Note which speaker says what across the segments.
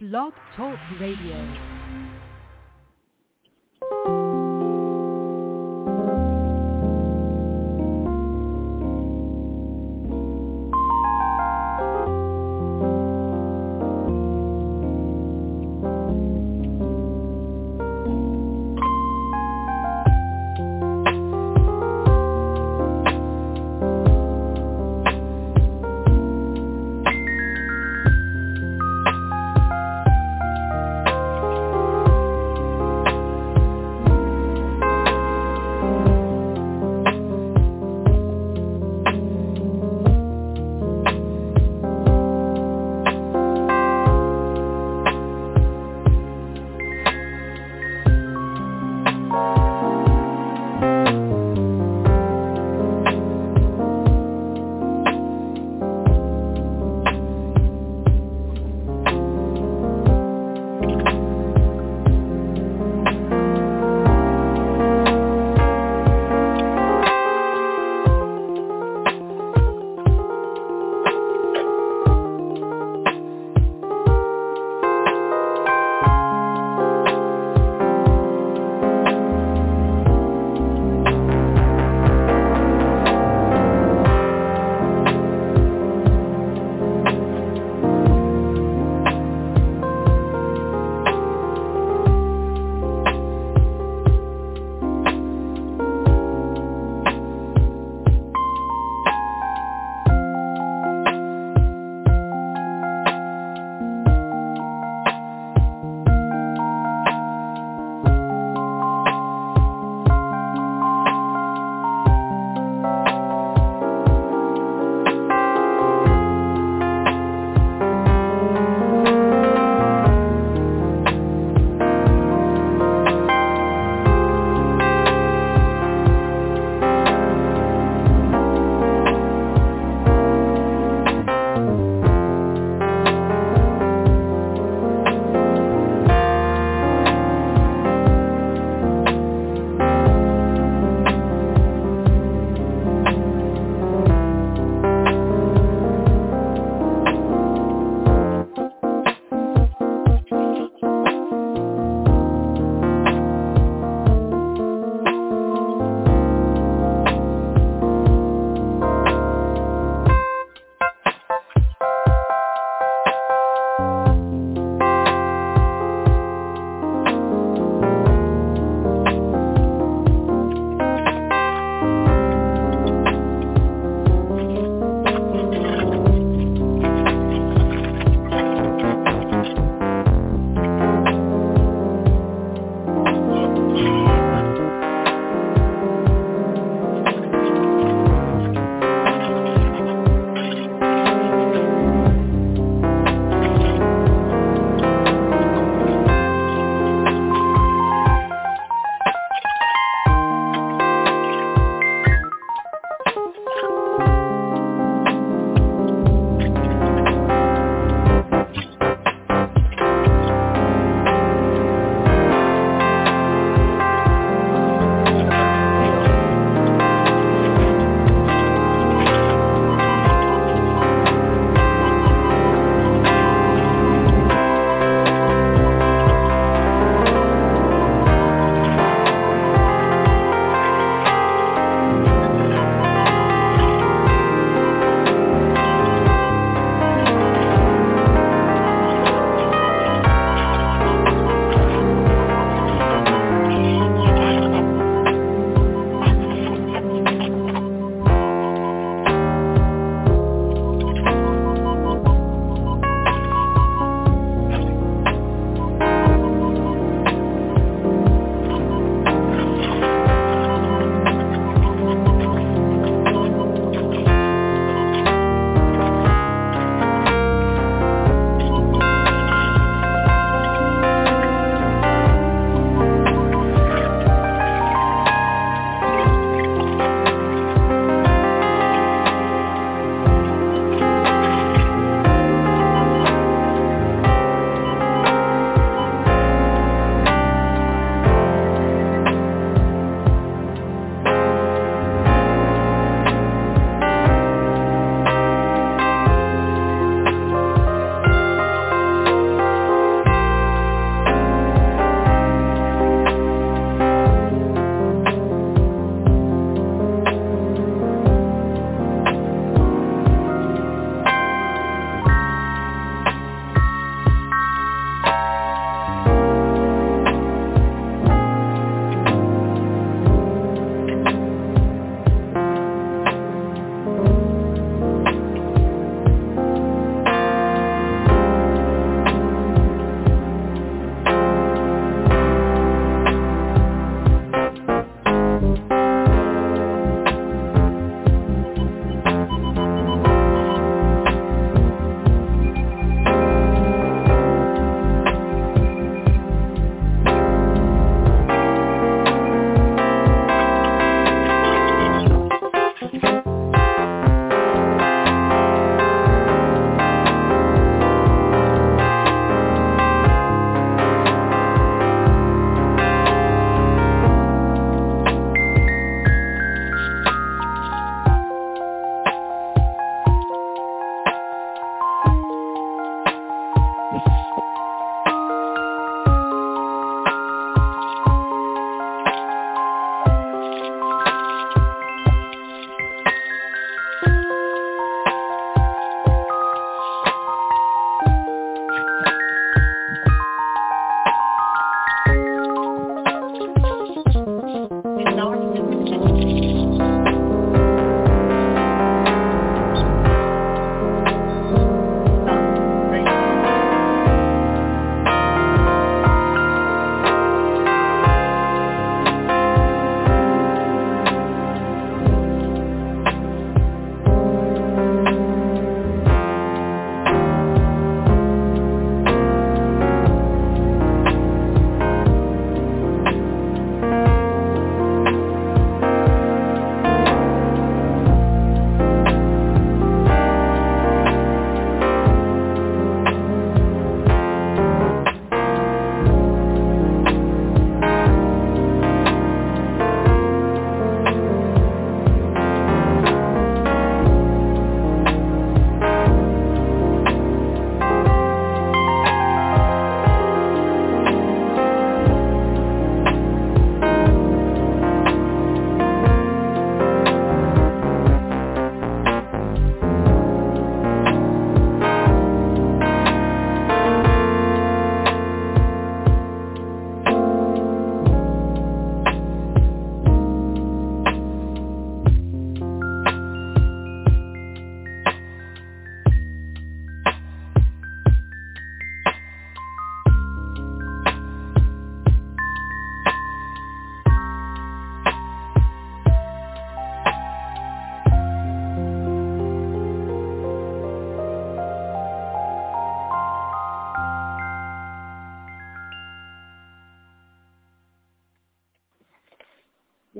Speaker 1: Blog Talk Radio.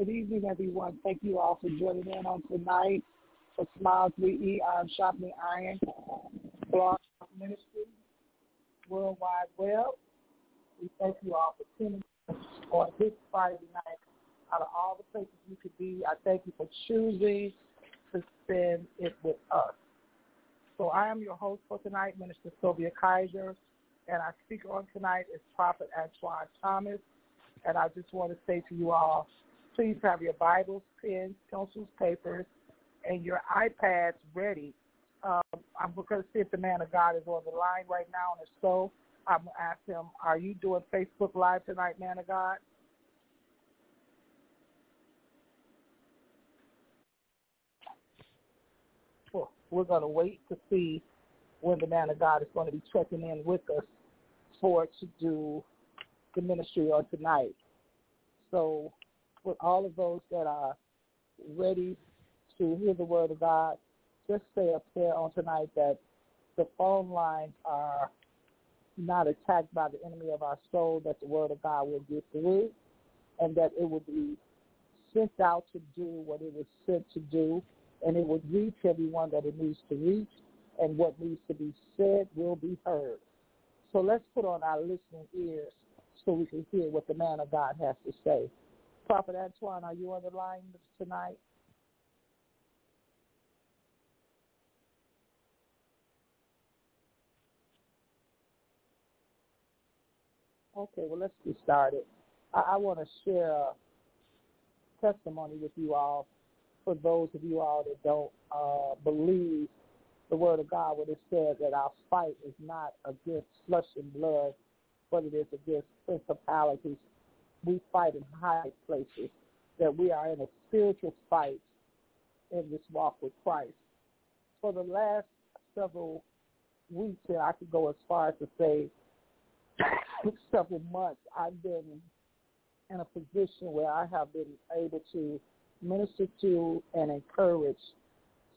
Speaker 2: Good evening, everyone. Thank you all for joining in on tonight for Smile 3E Iron um, Sharpening Iron Blog Ministry Worldwide Web. We thank you all for tuning in on this Friday night. Out of all the places you could be, I thank you for choosing to spend it with us. So I am your host for tonight, Minister Sylvia Kaiser, and our speaker on tonight is Prophet Antoine Thomas. And I just want to say to you all, please have your Bibles, pens, pencils, papers, and your iPads ready. Um, I'm going to see if the man of God is on the line right now, and if so, I'm going to ask him, are you doing Facebook Live tonight, man of God? Well, we're going to wait to see when the man of God is going to be checking in with us for to do the ministry on tonight. So with all of those that are ready to hear the word of God, just say a prayer on tonight that the phone lines are not attacked by the enemy of our soul, that the word of God will get through, and that it will be sent out to do what it was sent to do, and it will reach everyone that it needs to reach, and what needs to be said will be heard. So let's put on our listening ears so we can hear what the man of God has to say. Prophet Antoine, are you on the line tonight? Okay, well, let's get started. I, I want to share a testimony with you all for those of you all that don't uh, believe the word of God when it says that our fight is not against flesh and blood, but it is against principalities. We fight in high places, that we are in a spiritual fight in this walk with Christ. For the last several weeks, and I could go as far as to say several months, I've been in a position where I have been able to minister to and encourage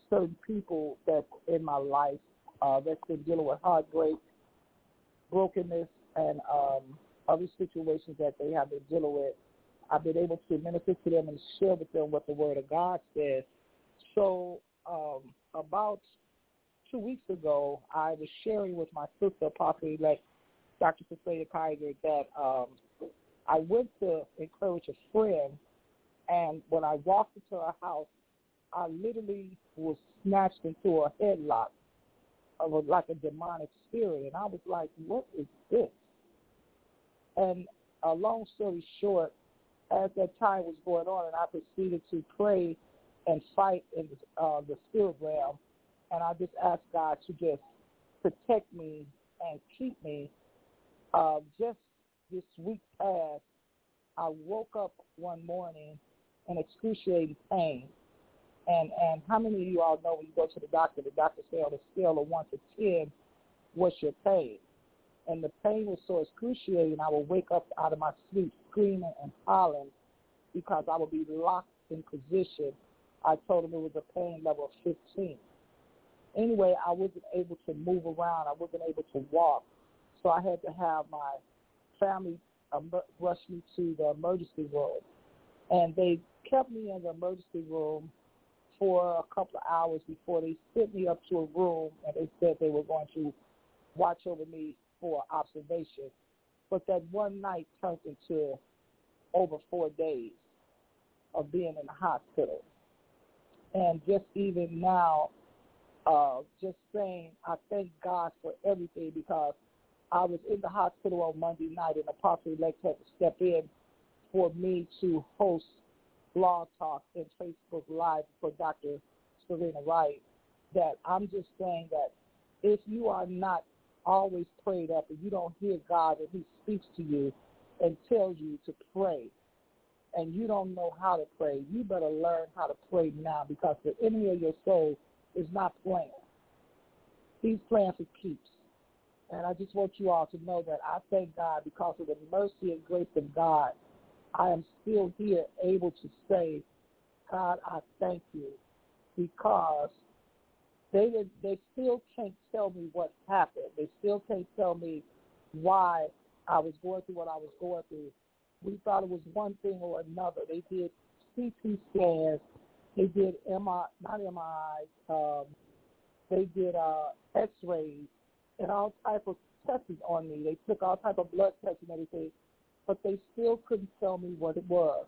Speaker 2: certain people that in my life uh, that's been dealing with heartbreak, brokenness, and um, other situations that they have been dealing with. I've been able to minister to them and share with them what the Word of God says. So um, about two weeks ago, I was sharing with my sister, Apostle elect Dr. Cecilia Kaiser, that um, I went to encourage a friend, and when I walked into her house, I literally was snatched into a headlock of a, like a demonic spirit, and I was like, "What is this?" And a long story short, as that time was going on, and I proceeded to pray and fight in uh, the spirit realm, and I just asked God to just protect me and keep me. Uh, just this week past, I woke up one morning in excruciating pain and and how many of you all know when you go to the doctor, the doctor say on a scale of one to ten, what's your pain? And the pain was so excruciating, I would wake up out of my sleep screaming and hollering because I would be locked in position. I told him it was a pain level of 15. Anyway, I wasn't able to move around. I wasn't able to walk. So I had to have my family rush me to the emergency room. And they kept me in the emergency room for a couple of hours before they sent me up to a room and they said they were going to watch over me for observation. But that one night turned into over four days of being in the hospital. And just even now, uh, just saying, I thank God for everything because I was in the hospital on Monday night and Apostle Elect had to step in for me to host Blog Talk and Facebook Live for Dr. Serena Wright that I'm just saying that if you are not always prayed up and you don't hear God and he speaks to you and tells you to pray and you don't know how to pray, you better learn how to pray now because the enemy of your soul is not playing. He's playing for keeps. And I just want you all to know that I thank God because of the mercy and grace of God I am still here able to say, God, I thank you because they they still can't tell me what happened. They still can't tell me why I was going through what I was going through. We thought it was one thing or another. They did CT scans. They did MRI, not MRIs. Um, they did uh, X-rays and all type of tests on me. They took all type of blood tests and everything, but they still couldn't tell me what it was.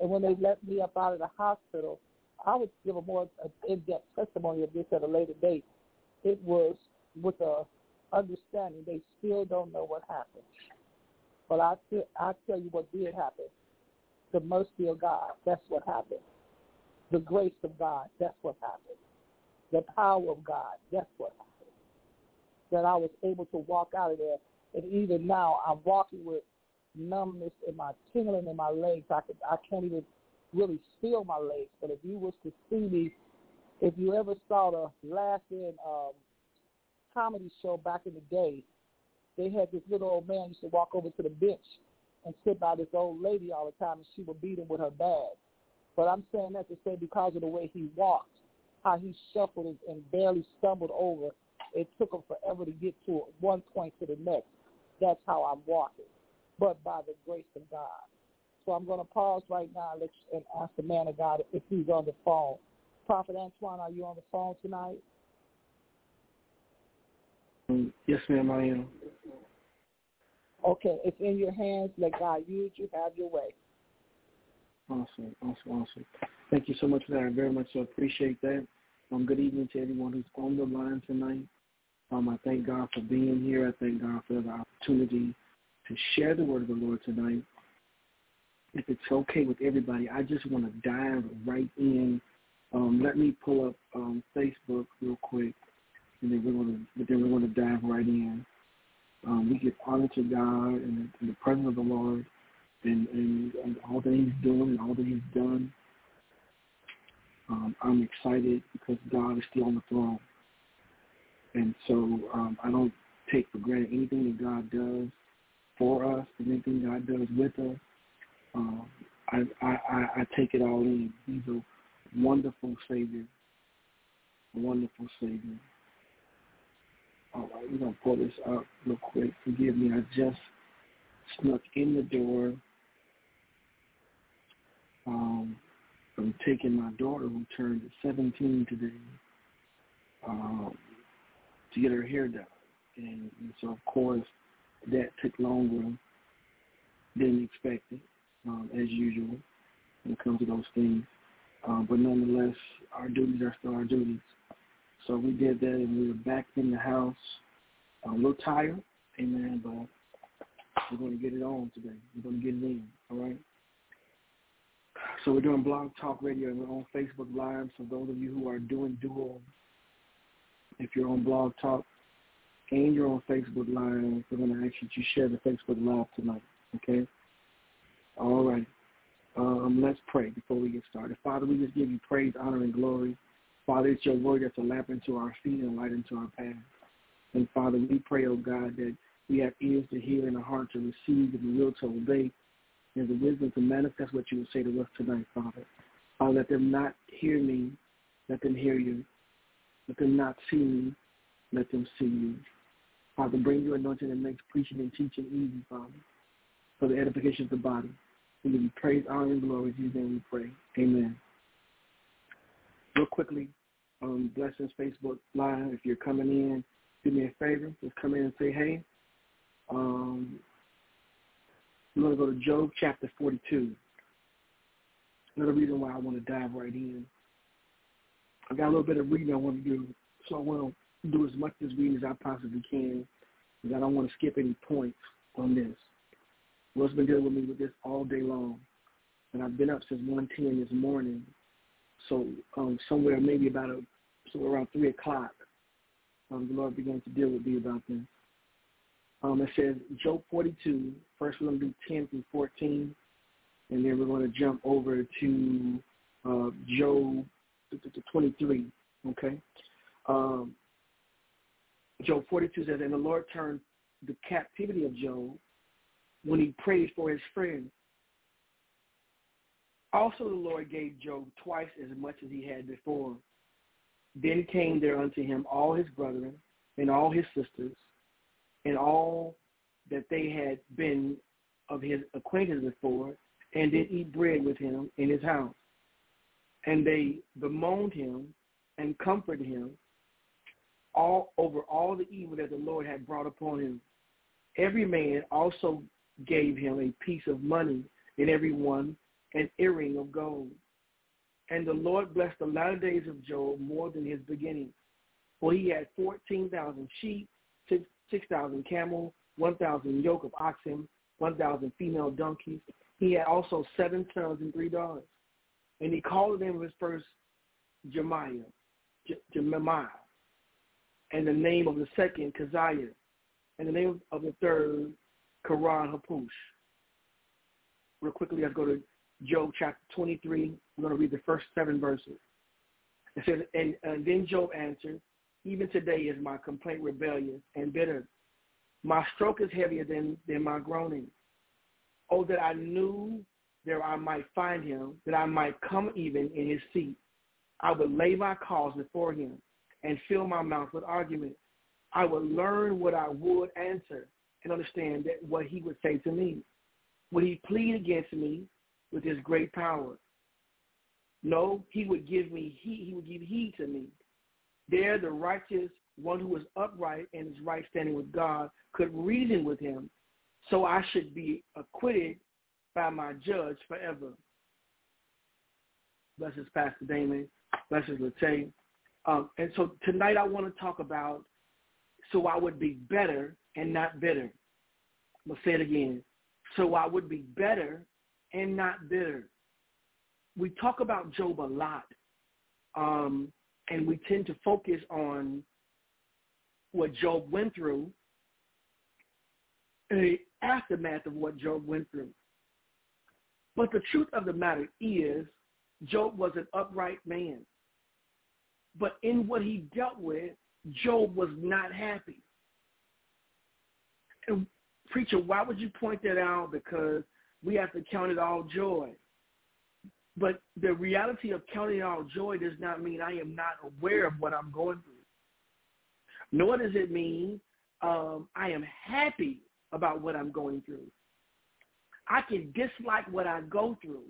Speaker 2: And when they let me up out of the hospital, I would give a more uh, in-depth testimony of this at a later date. It was with a understanding they still don't know what happened. But I I tell you what did happen. The mercy of God, that's what happened. The grace of God, that's what happened. The power of God, that's what happened. That I was able to walk out of there. And even now I'm walking with numbness in my tingling in my legs. I could I can't even really feel my legs. But if you was to see me, if you ever saw the last in um, comedy show back in the day, they had this little old man used to walk over to the bench and sit by this old lady all the time, and she would beat him with her bag. But I'm saying that to say because of the way he walked, how he shuffled and barely stumbled over, it took him forever to get to one point to the next. That's how I'm walking, but by the grace of God. So I'm going to pause right now and, and ask the man of God if he's on the phone. Prophet Antoine, are you on the phone tonight?
Speaker 3: Um, yes, ma'am, I am.
Speaker 2: Okay, it's in your hands. Let God use you. Have your way.
Speaker 3: Awesome, awesome, awesome. Thank you so much for that. I very much so appreciate that. Um, good evening to everyone who's on the line tonight. Um, I thank God for being here. I thank God for the opportunity to share the word of the Lord tonight. If it's okay with everybody, I just want to dive right in. Um, let me pull up um, Facebook real quick and then we're going to, but then we're going to dive right in. Um, we give honor to God and, and the presence of the Lord and, and, and, all that He's doing and all that He's done. Um, I'm excited because God is still on the throne, and so um, I don't take for granted anything that God does for us and anything God does with us. Um, I, I, I take it all in. He's a wonderful Savior, a wonderful Savior. All right, we're going to pull this up real quick. Forgive me, I just snuck in the door. Um, I'm taking my daughter, who turned 17 today, um, to get her hair done. And, and so, of course, that took longer than expected, um, as usual, when it comes to those things. Um, but nonetheless, our duties are still our duties. So we did that, and we were back in the house. a little tired, amen, but we're going to get it on today. We're going to get it in, all right? So we're doing Blog Talk Radio, we're on Facebook Live. So those of you who are doing dual, if you're on Blog Talk and you're on Facebook Live, we're going to ask you to share the Facebook Live tonight, okay? All right. Um, let's pray before we get started. Father, we just give you praise, honor, and glory Father, it's your word that's a lamp into our feet and light into our path. And Father, we pray, oh God, that we have ears to hear and a heart to receive and the will to obey and the wisdom to manifest what you will say to us tonight, Father. Father, let them not hear me, let them hear you. Let them not see me, let them see you. Father, bring your anointing that makes preaching and teaching easy, Father, for the edification of the body. We give you praise, honor, and glory. In Jesus' name we pray. Amen. Real quickly, um, Blessings Facebook Live. If you're coming in, do me a favor. Just come in and say hey. Um, I'm going to go to Job chapter 42. Another reason why I want to dive right in. I got a little bit of reading I want to do, so I want to do as much as reading as I possibly can because I don't want to skip any points on this. Will's been dealing with me with this all day long, and I've been up since 1.10 this morning so um, somewhere maybe about a somewhere around three o'clock, um, the Lord began to deal with me about this. Um, it says Job 42. First, we're going to do 10 through 14, and then we're going to jump over to uh, Job 23. Okay. Um, Job 42 says, and the Lord turned the captivity of Job when he prayed for his friend also the Lord gave Job twice as much as he had before. Then came there unto him all his brethren and all his sisters and all that they had been of his acquaintance before, and did eat bread with him in his house. and they bemoaned him and comforted him all over all the evil that the Lord had brought upon him. Every man also gave him a piece of money, and every one an earring of gold. And the Lord blessed the latter days of Job more than his beginning. For he had 14,000 sheep, 6,000 camels, 1,000 yoke of oxen, 1,000 female donkeys. He had also seven sons and three daughters. And he called the name of his first Jemiah, Jemiah, and the name of the second Keziah, and the name of the third Keren-happuch. Real quickly, let's go to Job chapter 23. We're going to read the first seven verses. It says, and, and then Job answered, even today is my complaint rebellious and bitter. My stroke is heavier than, than my groaning. Oh, that I knew there I might find him, that I might come even in his seat. I would lay my cause before him and fill my mouth with argument. I would learn what I would answer and understand that what he would say to me. Would he plead against me with his great power? No, he would give me he, he would give heed to me. There the righteous one who is upright and is right standing with God could reason with him, so I should be acquitted by my judge forever. Blessings, Pastor Damon. Blessings, Late. Um, and so tonight I want to talk about so I would be better and not bitter. To say it again. So I would be better and not bitter. We talk about Job a lot, um, and we tend to focus on what Job went through the aftermath of what Job went through. But the truth of the matter is, Job was an upright man. But in what he dealt with, Job was not happy. And preacher, why would you point that out? Because we have to count it all joy. But the reality of counting all joy does not mean I am not aware of what I'm going through. Nor does it mean um, I am happy about what I'm going through. I can dislike what I go through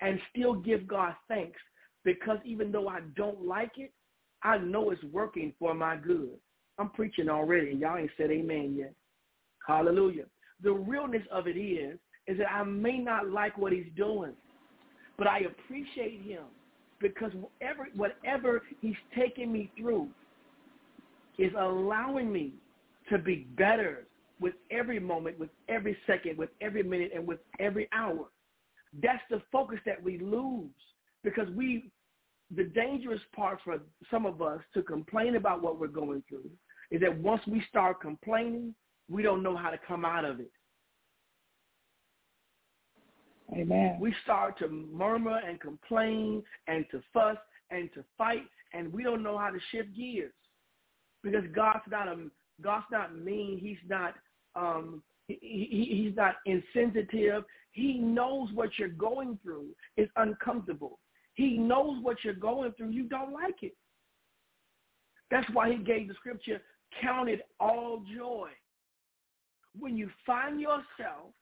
Speaker 3: and still give God thanks because even though I don't like it, I know it's working for my good. I'm preaching already, and y'all ain't said amen yet. Hallelujah. The realness of it is, is that I may not like what he's doing, but I appreciate him because whatever, whatever he's taking me through is allowing me to be better with every moment, with every second, with every minute, and with every hour. That's the focus that we lose because we, the dangerous part for some of us to complain about what we're going through is that once we start complaining, we don't know how to come out of it.
Speaker 2: Amen.
Speaker 3: We start to murmur and complain and to fuss and to fight, and we don't know how to shift gears because God's not a God's not mean. He's not um, he, he, he's not insensitive. He knows what you're going through is uncomfortable. He knows what you're going through. You don't like it. That's why he gave the scripture, count it all joy. When you find yourself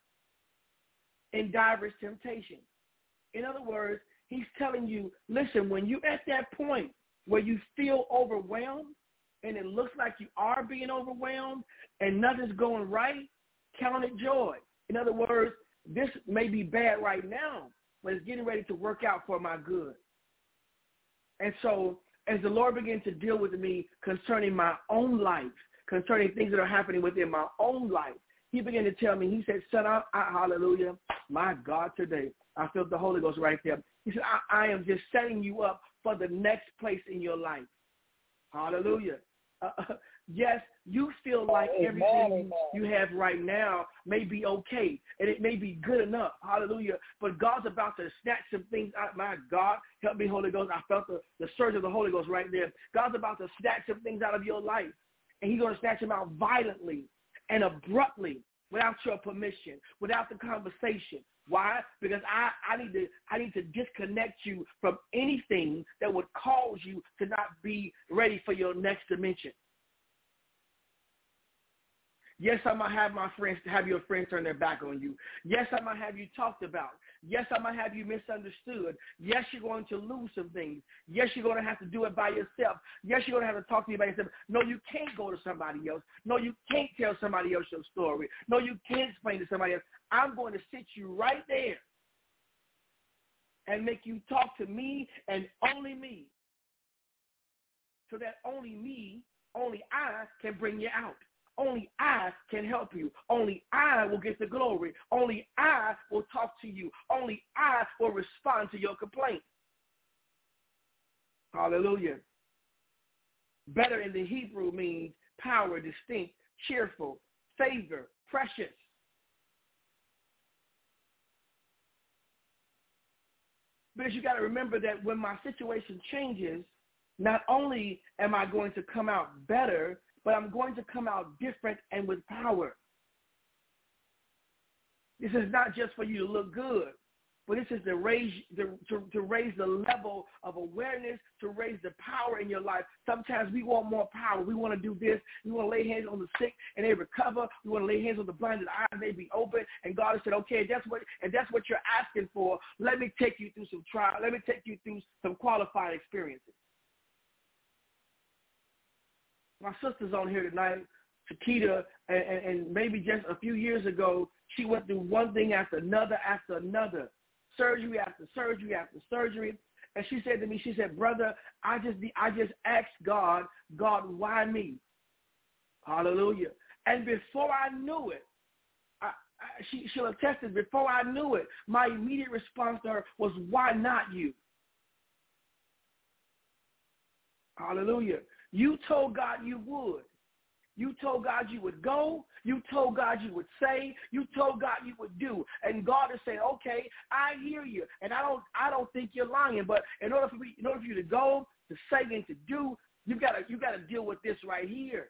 Speaker 3: in diverse temptation. In other words, he's telling you, listen, when you're at that point where you feel overwhelmed and it looks like you are being overwhelmed and nothing's going right, count it joy. In other words, this may be bad right now, but it's getting ready to work out for my good. And so as the Lord began to deal with me concerning my own life, concerning things that are happening within my own life, he began to tell me, he said, son, I, I, hallelujah, my God, today, I felt the Holy Ghost right there. He said, I, I am just setting you up for the next place in your life. Hallelujah. Uh, yes, you feel like everything you have right now may be okay and it may be good enough. Hallelujah. But God's about to snatch some things out. My God, help me, Holy Ghost. I felt the, the surge of the Holy Ghost right there. God's about to snatch some things out of your life. And he's going to snatch them out violently and abruptly without your permission, without the conversation. Why? Because I, I need to I need to disconnect you from anything that would cause you to not be ready for your next dimension. Yes, I might have my friends have your friends turn their back on you. Yes, I might have you talked about. Yes, I might have you misunderstood. Yes, you're going to lose some things. Yes, you're going to have to do it by yourself. Yes, you're going to have to talk to by yourself. No, you can't go to somebody else. No, you can't tell somebody else your story. No, you can't explain to somebody else. I'm going to sit you right there and make you talk to me and only me so that only me, only I can bring you out. Only I can help you. Only I will get the glory. Only I will talk to you. Only I will respond to your complaint. Hallelujah. Better in the Hebrew means power, distinct, cheerful, favor, precious. Because you got to remember that when my situation changes, not only am I going to come out better, but I'm going to come out different and with power. This is not just for you to look good, but this is to raise the, to, to raise the level of awareness, to raise the power in your life. Sometimes we want more power. We want to do this. We want to lay hands on the sick and they recover. We want to lay hands on the eyes and they be open. And God has said, okay, that's what and that's what you're asking for. Let me take you through some trial. Let me take you through some qualified experiences. My sister's on here tonight, Chiquita, and, and, and maybe just a few years ago, she went through one thing after another after another, surgery after surgery after surgery. And she said to me, she said, brother, I just I just asked God, God, why me? Hallelujah. And before I knew it, I, I, she, she'll attest it, before I knew it, my immediate response to her was, why not you? Hallelujah. You told God you would. You told God you would go. You told God you would say. You told God you would do. And God is saying, okay, I hear you. And I don't I don't think you're lying. But in order for me, in order for you to go, to say and to do, you've gotta you gotta deal with this right here.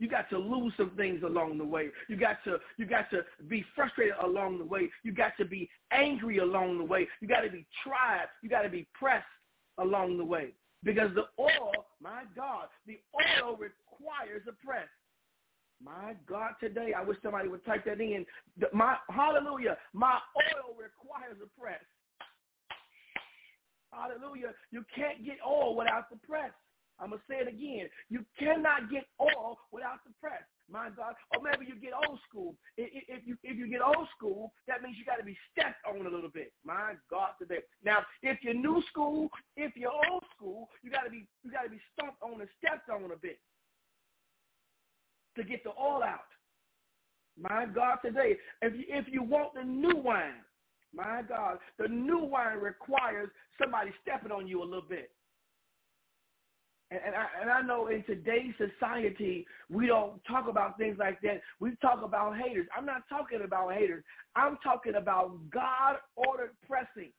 Speaker 3: You got to lose some things along the way. You got to you got to be frustrated along the way. You got to be angry along the way. You got to be tried. You got to be pressed along the way. Because the oil, my God, the oil requires a press. My God, today, I wish somebody would type that in. My Hallelujah, my oil requires a press. Hallelujah. You can't get oil without the press. I'm going to say it again. You cannot get oil without the press my God. Or maybe you get old school. If you if you get old school, that means you got to be stepped on a little bit. My God, today. Now, if you're new school, if you're old school, you got to be you got to be stomped on and stepped on a bit to get the oil out. My God, today, if you, if you want the new wine, my God, the new wine requires somebody stepping on you a little bit. And, and, I, and I know in today's society, we don't talk about things like that. We talk about haters. I'm not talking about haters. I'm talking about God-ordered pressing.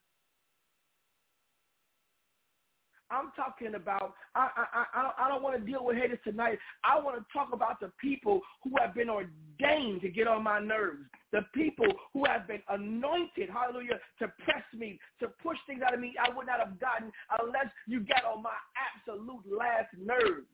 Speaker 3: I'm talking about, I, I, I, I don't want to deal with haters tonight. I want to talk about the people who have been ordained to get on my nerves. The people who have been anointed, hallelujah, to press me, to push things out of me I would not have gotten unless you got on my absolute last nerve.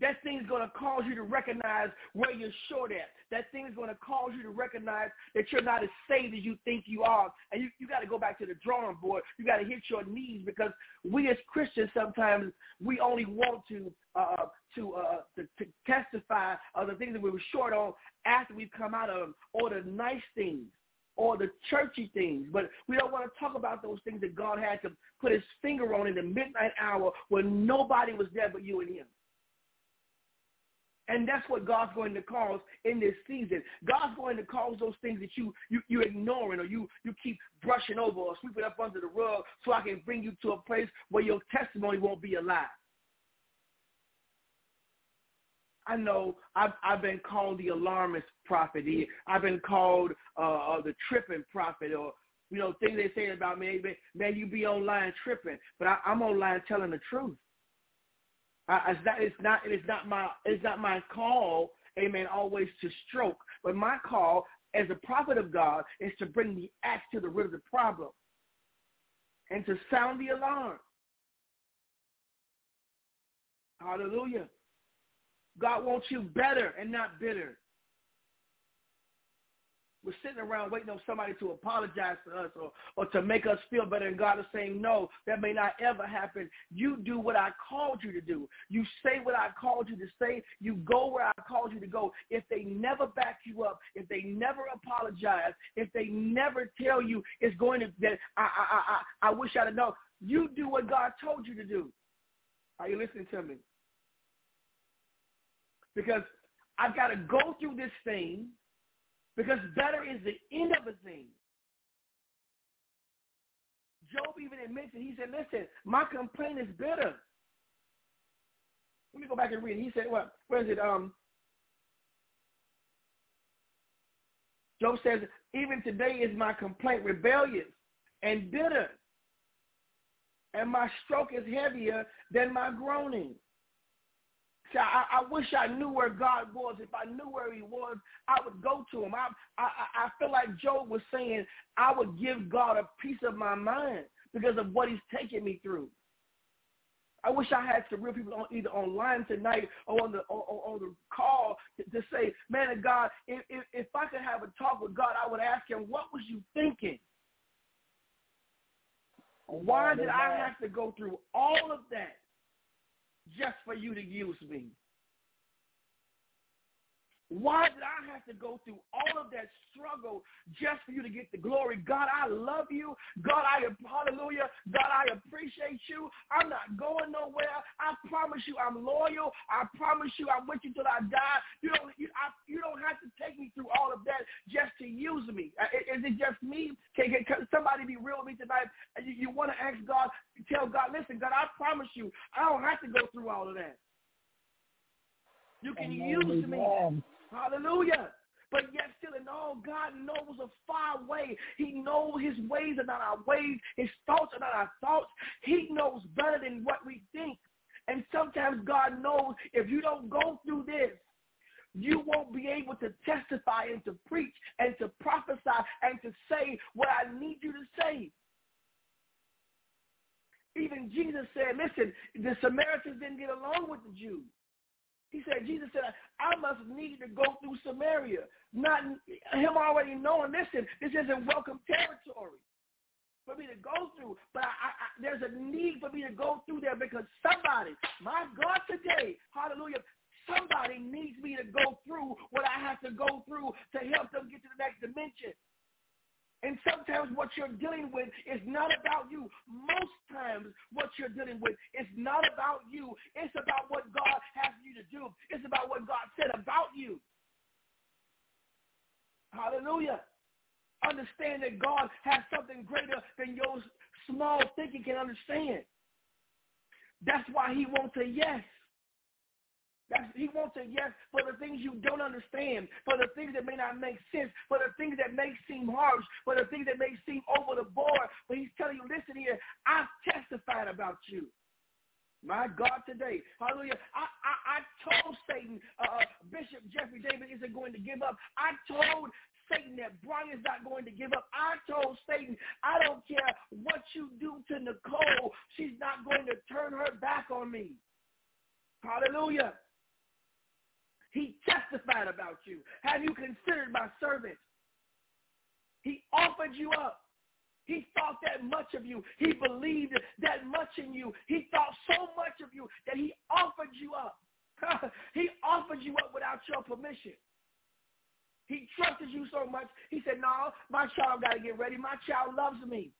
Speaker 3: That thing's going to cause you to recognize where you're short at. That thing's going to cause you to recognize that you're not as saved as you think you are. And you, you got to go back to the drawing board. You got to hit your knees because we as Christians sometimes we only want to uh, to, uh, to to testify of the things that we were short on after we've come out of them or the nice things or the churchy things. But we don't want to talk about those things that God had to put his finger on in the midnight hour when nobody was there but you and him. And that's what God's going to cause in this season. God's going to cause those things that you, you, you're ignoring or you, you keep brushing over or sweeping up under the rug so I can bring you to a place where your testimony won't be a lie. I know I've, I've been called the alarmist prophet. I've been called uh, uh, the tripping prophet or, you know, things they say about me. Man, you be online tripping. But I, I'm online telling the truth. I, not, it's not, it's not my, it's not my call, amen, always to stroke. But my call as a prophet of God is to bring the axe to the root of the problem and to sound the alarm. Hallelujah. God wants you better and not bitter. We're sitting around waiting on somebody to apologize to us or, or to make us feel better. And God is saying, no, that may not ever happen. You do what I called you to do. You say what I called you to say. You go where I called you to go. If they never back you up, if they never apologize, if they never tell you it's going to, that I, I, I, I wish I'd have known, you do what God told you to do. Are you listening to me? Because I've got to go through this thing because better is the end of a thing. Job even admits it. He said, listen, my complaint is bitter. Let me go back and read. He said, what? Where is it? Um, Job says, even today is my complaint rebellious and bitter, and my stroke is heavier than my groaning. See, I, I wish I knew where God was. If I knew where he was, I would go to him. I, I, I feel like Job was saying I would give God a piece of my mind because of what he's taking me through. I wish I had some real people on, either online tonight or on the or, or on the call to, to, say, man of God, if, if, if I could have a talk with God, I would ask him, what was you thinking? Why did I have to go through all of that? Just for you to use me? Why did I have to go through all of that struggle just for you to get the glory? God, I love you. God, I hallelujah. God, I appreciate you. I'm not going nowhere. I promise you I'm loyal. I promise you I'm with you till I die. You don't you, I, you don't have to take me through all of that just to use me. Uh, is it just me? Can, can somebody be real with me tonight? You, you want to ask God, tell God, listen, God, I promise you I don't have to go through all of that. You can use me. Hallelujah. But yet still in all, God knows a far way. He knows his ways are not our ways. His thoughts are not our thoughts. He knows better than what we think. And sometimes God knows if you don't go through this, you won't be able to testify and to preach and to prophesy and to say what I need you to say. Even Jesus said, listen, the Samaritans didn't get along with the Jews. He said, Jesus said, I must need to go through Samaria. Not him already knowing, listen, this isn't welcome territory for me to go through. But I, I, there's a need for me to go through there because somebody, my God today, hallelujah, somebody needs me to go through what I have to go through to help them get to the next dimension. And sometimes what you're dealing with is not about you. Most times what you're dealing with is not about you. It's about what God has you to do. It's about what God said about you. Hallelujah. Understand that God has something greater than your small thinking can understand. That's why he wants a yes. That's, he wants a yes for the things you don't understand, for the things that may not make sense, for the things that may seem harsh, for the things that may seem over the board. But he's telling you, listen here, I've testified about you. My God, today, hallelujah. I, I, I told Satan, uh, Bishop Jeffrey David isn't going to give up. I told Satan that Brian's not going to give up. I told Satan, I don't care what you do to Nicole. She's not going to turn her back on me. Hallelujah. He testified about you. Have you considered my servant? He offered you up. He thought that much of you. He believed that much in you. He thought so much of you that he offered you up. he offered you up without your permission. He trusted you so much. He said, no, my child got to get ready. My child loves me.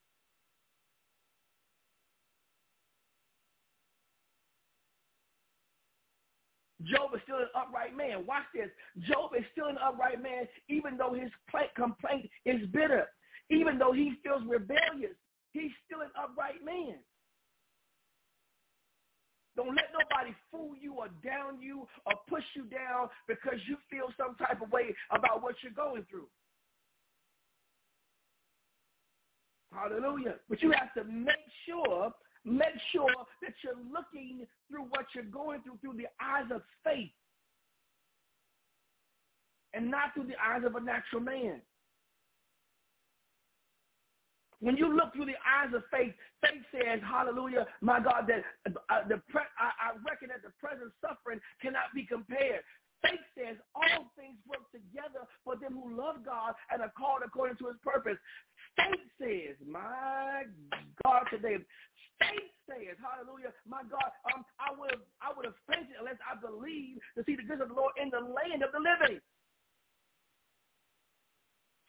Speaker 3: Job is still an upright man. Watch this. Job is still an upright man even though his complaint is bitter. Even though he feels rebellious, he's still an upright man. Don't let nobody fool you or down you or push you down because you feel some type of way about what you're going through. Hallelujah. But you have to make sure Make sure that you're looking through what you're going through through the eyes of faith and not through the eyes of a natural man. When you look through the eyes of faith, faith says, hallelujah, my God, that uh, the pre- I, I reckon that the present suffering cannot be compared. Faith says all things work together for them who love God and are called according to his purpose. Faith says, my God, today, faith says, hallelujah, my God, um, I would have I would have fainted unless I believed to see the goodness of the Lord in the land of the living.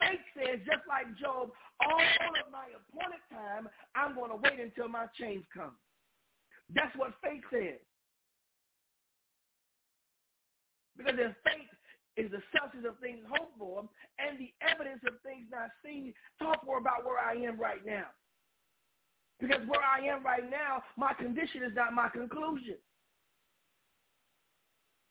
Speaker 3: Faith says, just like Job, all of my appointed time, I'm going to wait until my change comes. That's what faith says. Because in faith is the substance of things hoped for and the evidence of things not seen. Talk more about where I am right now. Because where I am right now, my condition is not my conclusion.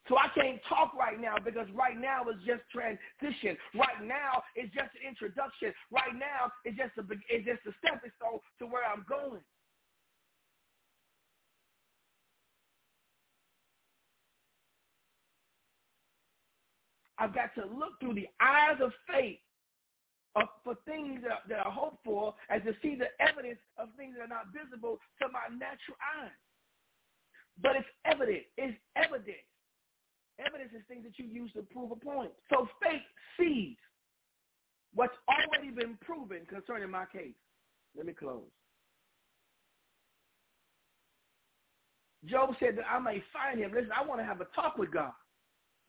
Speaker 3: So I can't talk right now because right now is just transition. Right now is just an introduction. Right now is just a it's just a stepping stone to where I'm going. I've got to look through the eyes of faith of, for things that, that are hoped for and to see the evidence of things that are not visible to my natural eyes. But it's evident. It's evidence. Evidence is things that you use to prove a point. So faith sees what's already been proven concerning my case. Let me close. Job said that I may find him. Listen, I want to have a talk with God.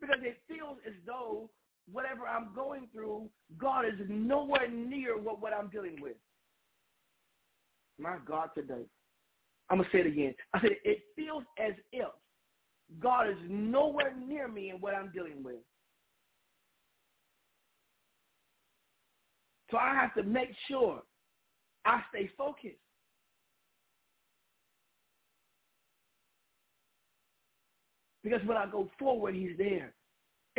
Speaker 3: because it feels as though whatever I'm going through, God is nowhere near what, what I'm dealing with. My God, today. I'm going to say it again. I said, it feels as if God is nowhere near me in what I'm dealing with. So I have to make sure I stay focused. Because when I go forward, he's there.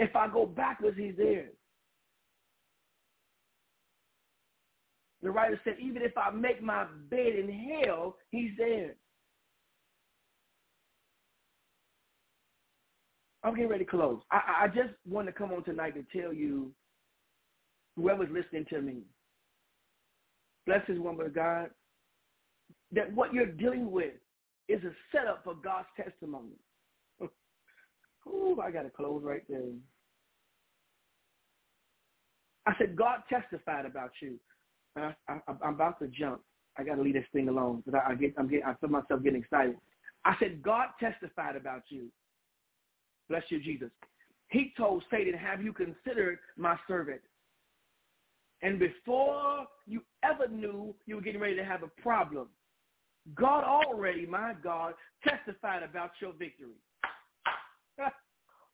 Speaker 3: If I go backwards, he's there. The writer said, even if I make my bed in hell, he's there. I'm getting ready to close. I, I just want to come on tonight to tell you, whoever's listening to me, bless this woman of God, that what you're dealing with is a setup for God's testimony. Ooh, I got to close right there. I said, God testified about you. I, am about to jump. I got to leave this thing alone because I, I get, I'm getting, I feel myself getting excited. I said, God testified about you. Bless you, Jesus. He told Satan, have you considered my servant? And before you ever knew you were getting ready to have a problem, God already, my God, testified about your victory.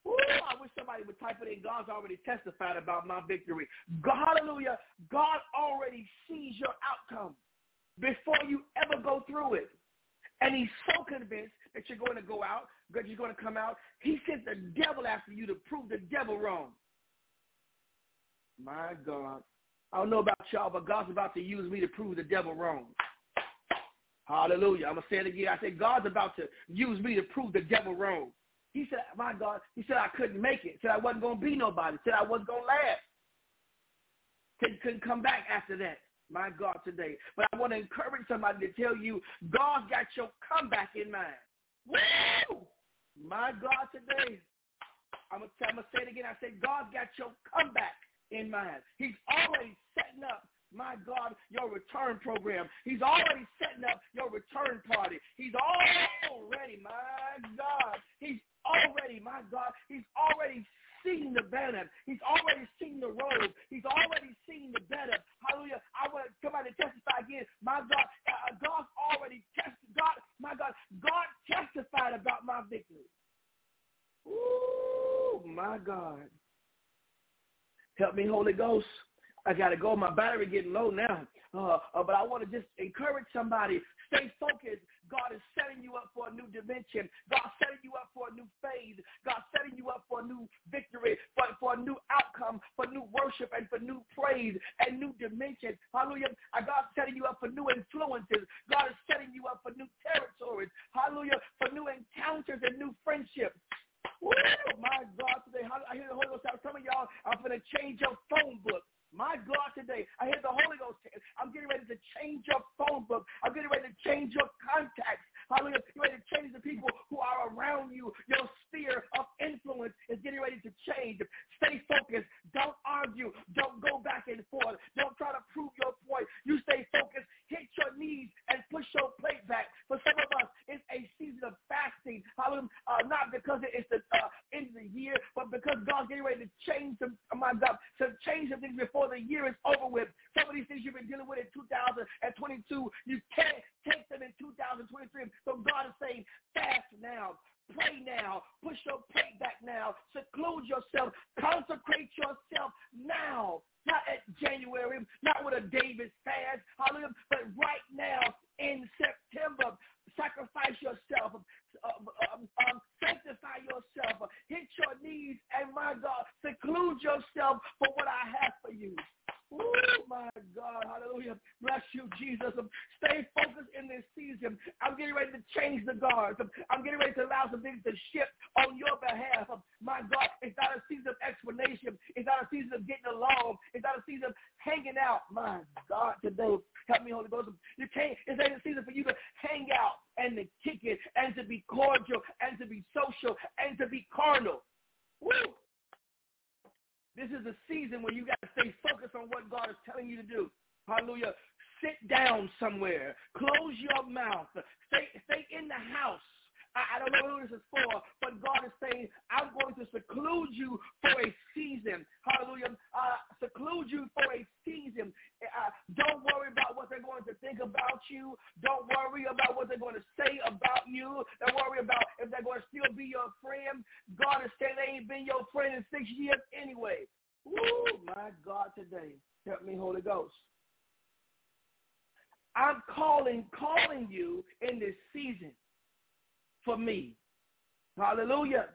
Speaker 3: Ooh, I wish somebody would type it in. God's already testified about my victory. God, hallelujah. God already sees your outcome before you ever go through it. And he's so convinced that you're going to go out, that you're going to come out. He sent the devil after you to prove the devil wrong. My God. I don't know about y'all, but God's about to use me to prove the devil wrong. Hallelujah. I'm going to say it again. I said, God's about to use me to prove the devil wrong. He said, my God, he said I couldn't make it. Said I wasn't going to be nobody. Said I wasn't going to last. Said couldn't come back after that my God, today. But I want to encourage somebody to tell you, God got your comeback in mind. Woo! My God, today. I'm going to say it again. I said, God got your comeback in mind. He's always setting up my God, your return program. He's already setting up your return party. He's already, my God, he's already, my God, he's already seen the banner. He's already seen the road. He's already seen the better. Hallelujah. I want to testify again. My God, uh, God's already tested. God, my God, God testified about my victory. Ooh, my God. Help me, Holy Ghost. I got to go. My battery getting low now. Uh, uh, but I want to just encourage somebody. Stay focused. God is setting you up for a new dimension. God setting you up for a new phase. God setting you up for a new victory, for, for a new outcome, for new worship and for new praise and new dimension. Hallelujah. Uh, God's setting you up for new influences. God is setting you up for new territories. Hallelujah. For new encounters and new friendships. Woo, my God, today I hear the Holy Ghost. Some of y'all, I'm going to change your phone book. My God, today, I hear the Holy Ghost. I'm getting ready to change your phone book. I'm getting ready to change your contacts. Hallelujah. You're ready to change the people who are around you. Your sphere of influence is getting ready to change. Stay focused. Don't argue. Don't go back and forth. Don't try to prove your point. You stay focused. Hit your knees and push your plate back. For some of us, it's a season of fasting. Hallelujah. Uh, not because it's the uh, end of the year, but because God's getting ready to change the oh my God, to change the things before the year is over with. Some of these things you've been dealing with in 2022, you can't take them in 2023 so God is saying, fast now. Pray now. Push your plate back now. Seclude yourself. Consecrate yourself now. Not at January, not with a Daniel fast, hallelujah, but right now in September. Sacrifice yourself. Um, um, um, sanctify yourself. Hit your knees and my God, seclude yourself for what I have for you. Oh my God, hallelujah. Bless you, Jesus. Stay focused in this season. I'm getting ready to change the guards. I'm getting ready to allow some things to shift on your behalf. My God, it's not a season of explanation. It's not a season of getting along. It's not a season of hanging out. My God, today, help me, Holy Ghost. You can't, it's not a season for you to hang out and to kick it and to be cordial and to be social and to be carnal. Woo! This is a season where you got to stay focused on what God is telling you to do. Hallelujah. Sit down somewhere. Close your mouth. Stay, stay in the house. I, I don't know who this is for, but God is saying, I'm going to seclude you for a season. Hallelujah. Uh, seclude you for a season. Uh, don't worry about what they're going to think about you. Don't worry about what they're going to say about you. Don't worry about if they're going to still be your friend. God is saying they ain't been your friend in six years anyway. Woo, my God, today. Help me, Holy Ghost. I'm calling, calling you in this season for me. Hallelujah.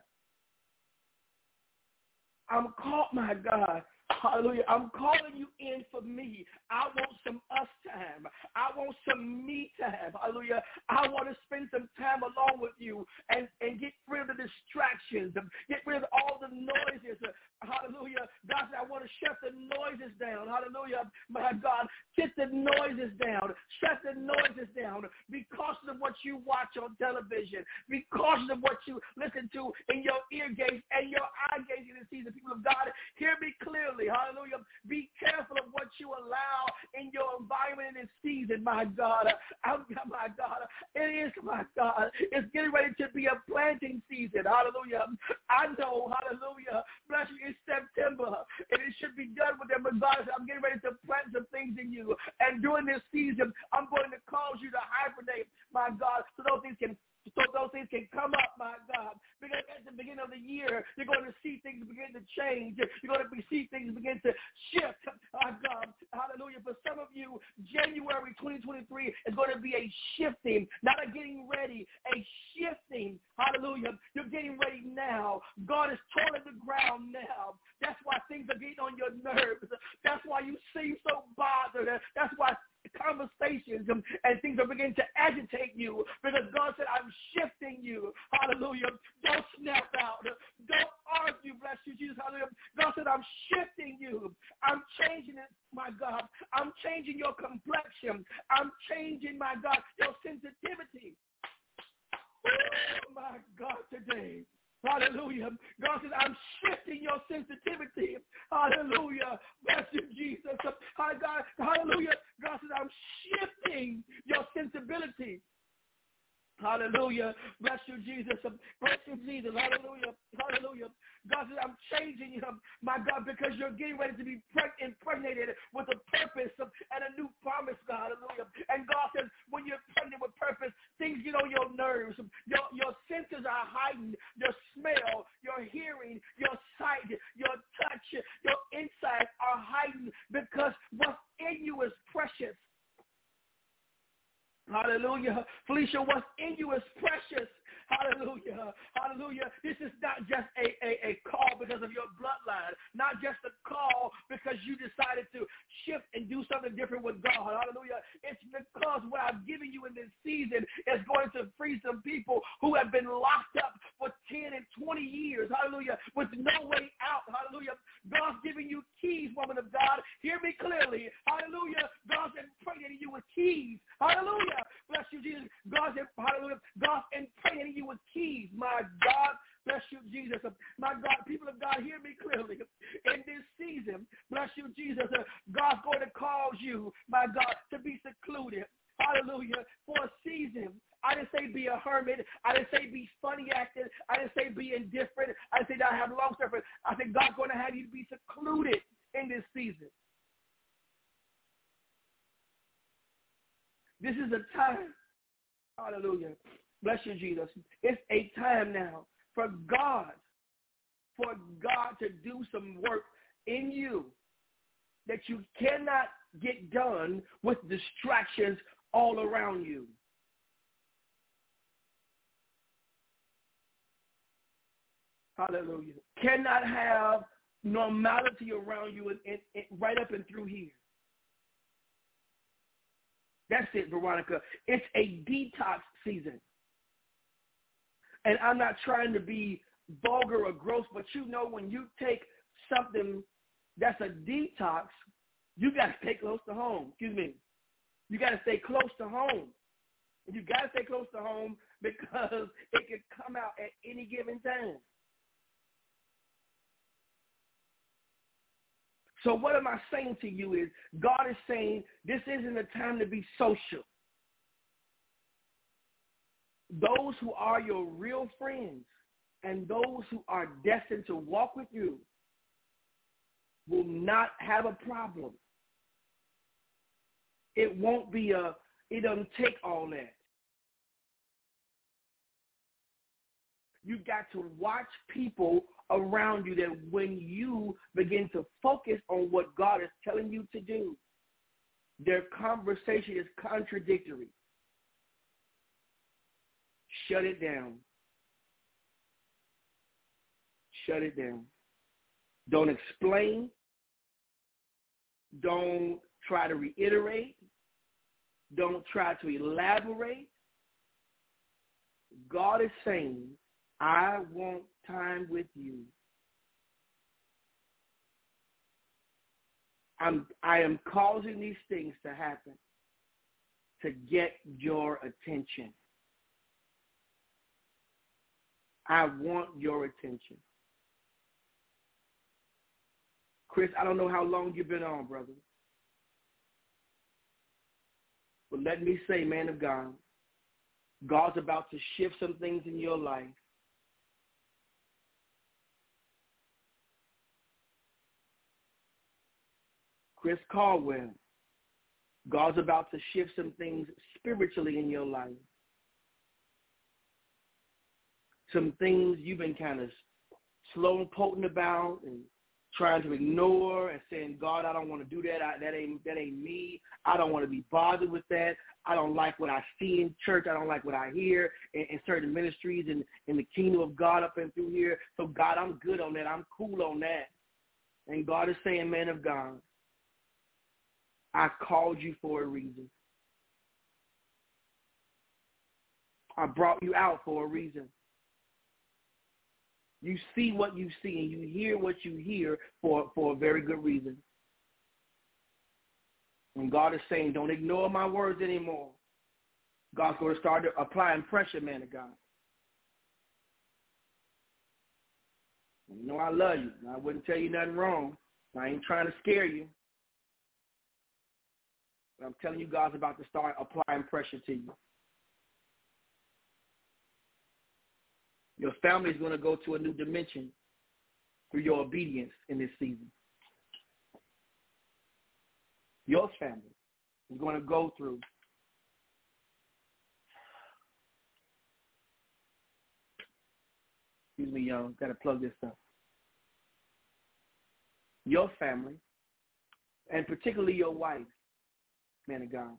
Speaker 3: I'm caught, my God. Hallelujah. I'm calling you in for me. I want some us time. I want some me time. Hallelujah. I want to spend some time along with you and, and get rid of the distractions, get rid of all the noises. Hallelujah. God I want to shut the noises down. Hallelujah. My God, get the noises down. Shut the noises down. Be cautious of what you watch on television. Be cautious of what you listen to in your ear gaze and your eye gaze in the season. People of God, hear me clearly. Hallelujah. Be careful of what you allow in your environment in this season, my God. I'm, my God. It is, my God. It's getting ready to be a planting season. Hallelujah. I know, hallelujah. Bless you it's September, and it should be done with them. But God I'm getting ready to plant some things in you. And during this season, I'm going to cause you to hibernate, my God, so those things can so those things can come up, my God. Because at the beginning of the year, you're going to see things begin to change. You're going to see things begin to shift, my God. Hallelujah. For some of you, January 2023 is going to be a shifting, not a getting ready, a shifting. Hallelujah. You're getting ready now. God is toiling the ground now. That's why things are getting on your nerves. That's why you seem so bothered. That's why conversations and, and things are beginning to agitate you because God said, I'm shifting you. Hallelujah. Don't snap out. Don't argue. Bless you, Jesus. Hallelujah. God said, I'm shifting you. I'm changing it, my God. I'm changing your complexion. I'm changing, my God, your sensitivity. Oh, my God, today. Hallelujah. God says, I'm shifting your sensitivity. Hallelujah. Bless you, Jesus. Hallelujah. God says, I'm shifting your sensibility. Hallelujah. Bless you, Jesus. Bless you, Jesus. Hallelujah. Hallelujah. God says, I'm changing you, my God, because you're getting ready to be impregnated with a purpose and a new promise, God. Hallelujah. And God says, when you're pregnant with purpose, things get on your nerves. Your, your senses are heightened. Your smell, your hearing, your sight, your touch, your insight are heightened because what's in you is precious. Hallelujah. Felicia, what's in you is precious. Hallelujah. Hallelujah. This is not just a, a, a call because of your bloodline, not just a call because you decided to shift and do something different with God. Hallelujah. It's because what I'm giving you in this season is going to free some people who have been locked up for 10 and 20 years. Hallelujah. With no way out. Hallelujah. God's giving you keys, woman of God. Hear me clearly. Hallelujah. God's impregnating you with keys. Hallelujah. Bless you, Jesus. God's, hallelujah. God's impregnating you you with keys. My God, bless you, Jesus. My God, people of God, hear me clearly. In this season, bless you, Jesus. God's going to cause you, my God, to be secluded. hallelujah, for a season. I didn't say be a hermit. I didn't say be funny acting. I didn't say be indifferent. I didn't say not have long suffering. I said God's going to have you be secluded in this season. This is a time, hallelujah, bless you, Jesus. It's a time now for God, for God to do some work in you that you cannot get done with distractions all around you. Hallelujah. Cannot have normality around you and, and, and right up and through here. That's it, Veronica. It's a detox season. And I'm not trying to be vulgar or gross, but you know when you take something that's a detox, you got to stay close to home. Excuse me. You got to stay close to home. You got to stay close to home because it can come out at any given time. So what am I saying to you is God is saying this isn't a time to be social. Those who are your real friends and those who are destined to walk with you will not have a problem. It won't be a, it doesn't take all that. You've got to watch people around you that when you begin to focus on what God is telling you to do, their conversation is contradictory. Shut it down. Shut it down. Don't explain. Don't try to reiterate. Don't try to elaborate. God is saying, I want time with you. I'm, I am causing these things to happen to get your attention. I want your attention. Chris, I don't know how long you've been on, brother. But let me say, man of God, God's about to shift some things in your life. Chris Caldwell, God's about to shift some things spiritually in your life. Some things you've been kind of slow and potent about and trying to ignore and saying, God, I don't want to do that. I, that ain't that ain't me. I don't want to be bothered with that. I don't like what I see in church. I don't like what I hear in, in certain ministries and in the kingdom of God up and through here. So God, I'm good on that. I'm cool on that. And God is saying, man of God, I called you for a reason. I brought you out for a reason. You see what you see and you hear what you hear for, for a very good reason. And God is saying, don't ignore my words anymore. God's going to start applying pressure, man of God. You know I love you. I wouldn't tell you nothing wrong. I ain't trying to scare you. But I'm telling you, God's about to start applying pressure to you. Your family is going to go to a new dimension through your obedience in this season. Your family is going to go through excuse me, y'all, gotta plug this up. Your family, and particularly your wife, man of God.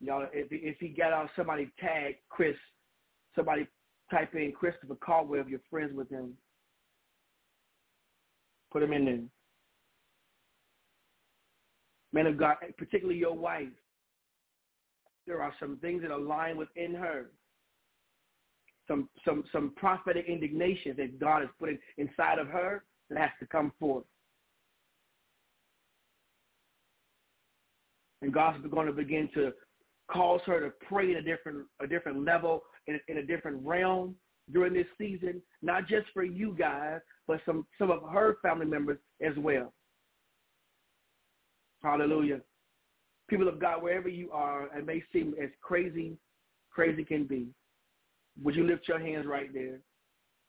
Speaker 3: Y'all, if if he got out somebody tag Chris, somebody type in Christopher Caldwell if you're friends with him. Put him in there. Man of God, particularly your wife. There are some things that align within her. Some some some prophetic indignation that God is putting inside of her that has to come forth. And God's going to begin to cause her to pray at a different a different level in, in a different realm during this season, not just for you guys, but some some of her family members as well. Hallelujah. People of God, wherever you are, it may seem as crazy, crazy can be. Would you lift your hands right there?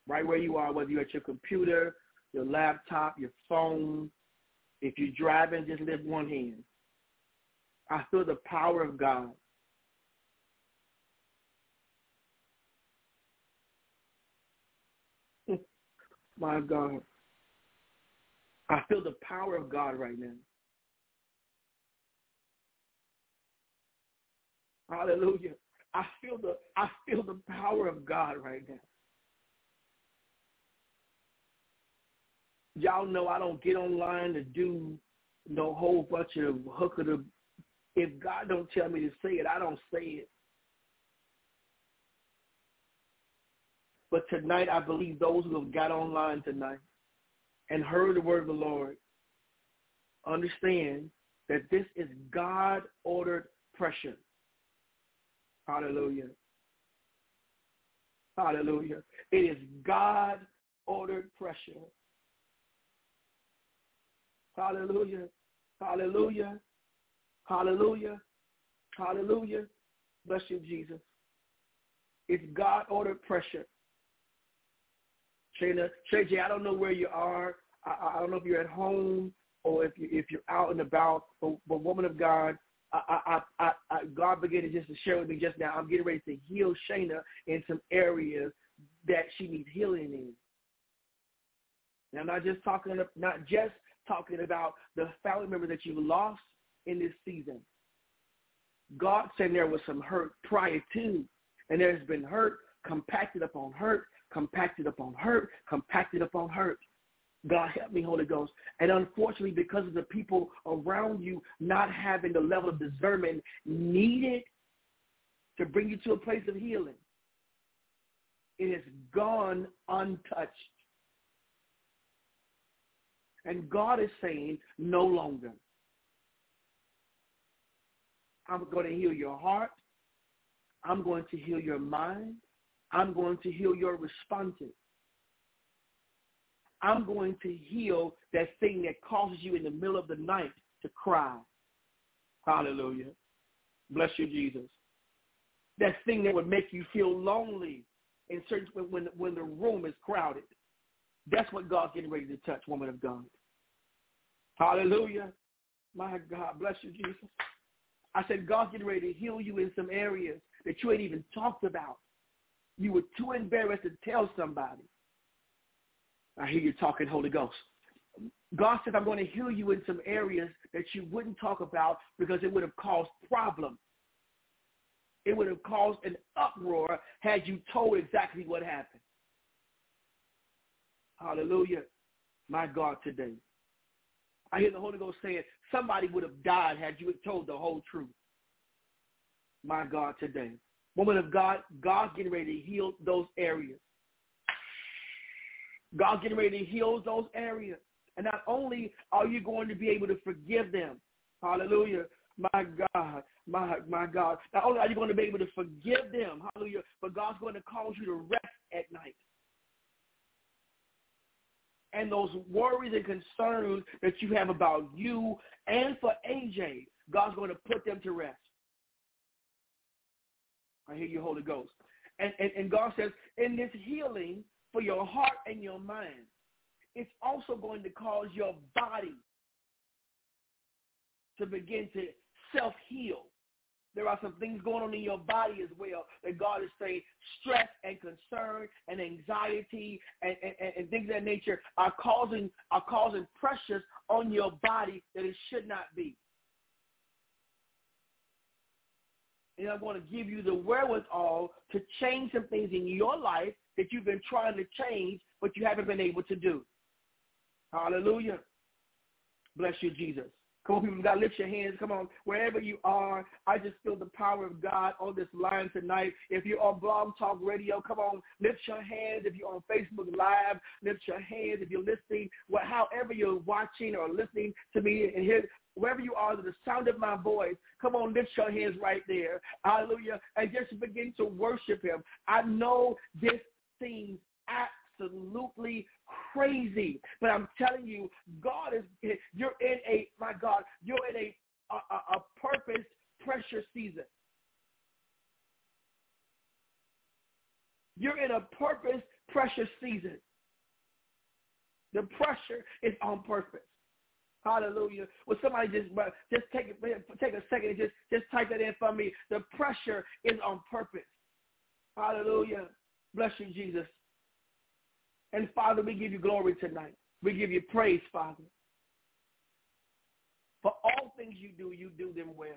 Speaker 3: Right where you are, whether you're at your computer, your laptop, your phone. If you're driving, just lift one hand. I feel the power of God. My God. I feel the power of God right now. Hallelujah. I feel the I feel the power of God right now. Y'all know I don't get online to do no whole bunch of hooker to if God don't tell me to say it, I don't say it. But tonight I believe those who have got online tonight and heard the word of the Lord understand that this is God ordered pressure. Hallelujah. Hallelujah. It is God ordered pressure. Hallelujah. Hallelujah. Hallelujah. Hallelujah. Bless you, Jesus. It's God ordered pressure. Shayna, Shay J, I don't know where you are. I, I don't know if you're at home or if you if you're out and about. But, but woman of God, I, I, I, I, God began to just to share with me just now. I'm getting ready to heal Shayna in some areas that she needs healing in. Now, I'm not just talking, not just talking about the family member that you lost in this season. God said there was some hurt prior to, and there's been hurt compacted upon hurt, compacted upon hurt, compacted upon hurt. God help me, Holy Ghost. And unfortunately, because of the people around you not having the level of discernment needed to bring you to a place of healing, it has gone untouched. And God is saying, no longer. I'm going to heal your heart. I'm going to heal your mind. I'm going to heal your responses. I'm going to heal that thing that causes you in the middle of the night to cry. Hallelujah. Bless you, Jesus. That thing that would make you feel lonely in certain when when the room is crowded. That's what God's getting ready to touch, woman of God. Hallelujah. My God, bless you, Jesus. I said God's getting ready to heal you in some areas that you ain't even talked about. You were too embarrassed to tell somebody. I hear you talking, Holy Ghost. God said, I'm going to heal you in some areas that you wouldn't talk about because it would have caused problems. It would have caused an uproar had you told exactly what happened. Hallelujah. My God, today. I hear the Holy Ghost saying somebody would have died had you told the whole truth. My God, today. Woman of God, God's getting ready to heal those areas. God's getting ready to heal those areas. And not only are you going to be able to forgive them, hallelujah, my God, my, my God, not only are you going to be able to forgive them, hallelujah, but God's going to cause you to rest at night. And those worries and concerns that you have about you and for AJ, God's going to put them to rest. I hear you, Holy Ghost. And, and, and God says, in this healing, for your heart and your mind. It's also going to cause your body to begin to self-heal. There are some things going on in your body as well that God is saying stress and concern and anxiety and, and, and things of that nature are causing are causing pressures on your body that it should not be. And I'm going to give you the wherewithal to change some things in your life that you've been trying to change, but you haven't been able to do. Hallelujah. Bless you, Jesus. To lift your hands. Come on, wherever you are, I just feel the power of God on this line tonight. If you're on Blog Talk Radio, come on, lift your hands. If you're on Facebook Live, lift your hands. If you're listening, well, however you're watching or listening to me and here, wherever you are, the sound of my voice, come on, lift your hands right there. Hallelujah. And just begin to worship him. I know this seems absolutely crazy. But I'm telling you, God is, you're in a, my God, you're in a a, a, purpose pressure season. You're in a purpose pressure season. The pressure is on purpose. Hallelujah. Will somebody just just take take a second and just just type that in for me? The pressure is on purpose. Hallelujah. Bless you, Jesus. And Father, we give you glory tonight. We give you praise, Father. For all things you do, you do them well.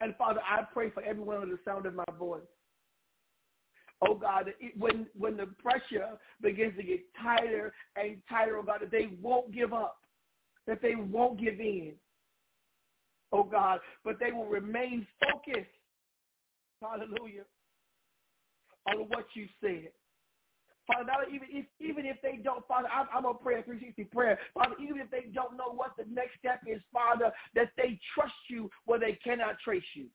Speaker 3: And Father, I pray for everyone under the sound of my voice. Oh God, when when the pressure begins to get tighter and tighter, oh God, that they won't give up, that they won't give in. Oh God, but they will remain focused. Hallelujah. On what you said. Father, even if even if they don't, Father, I'm, I'm a 360 prayer. Father, even if they don't know what the next step is, Father, that they trust you where they cannot trace you.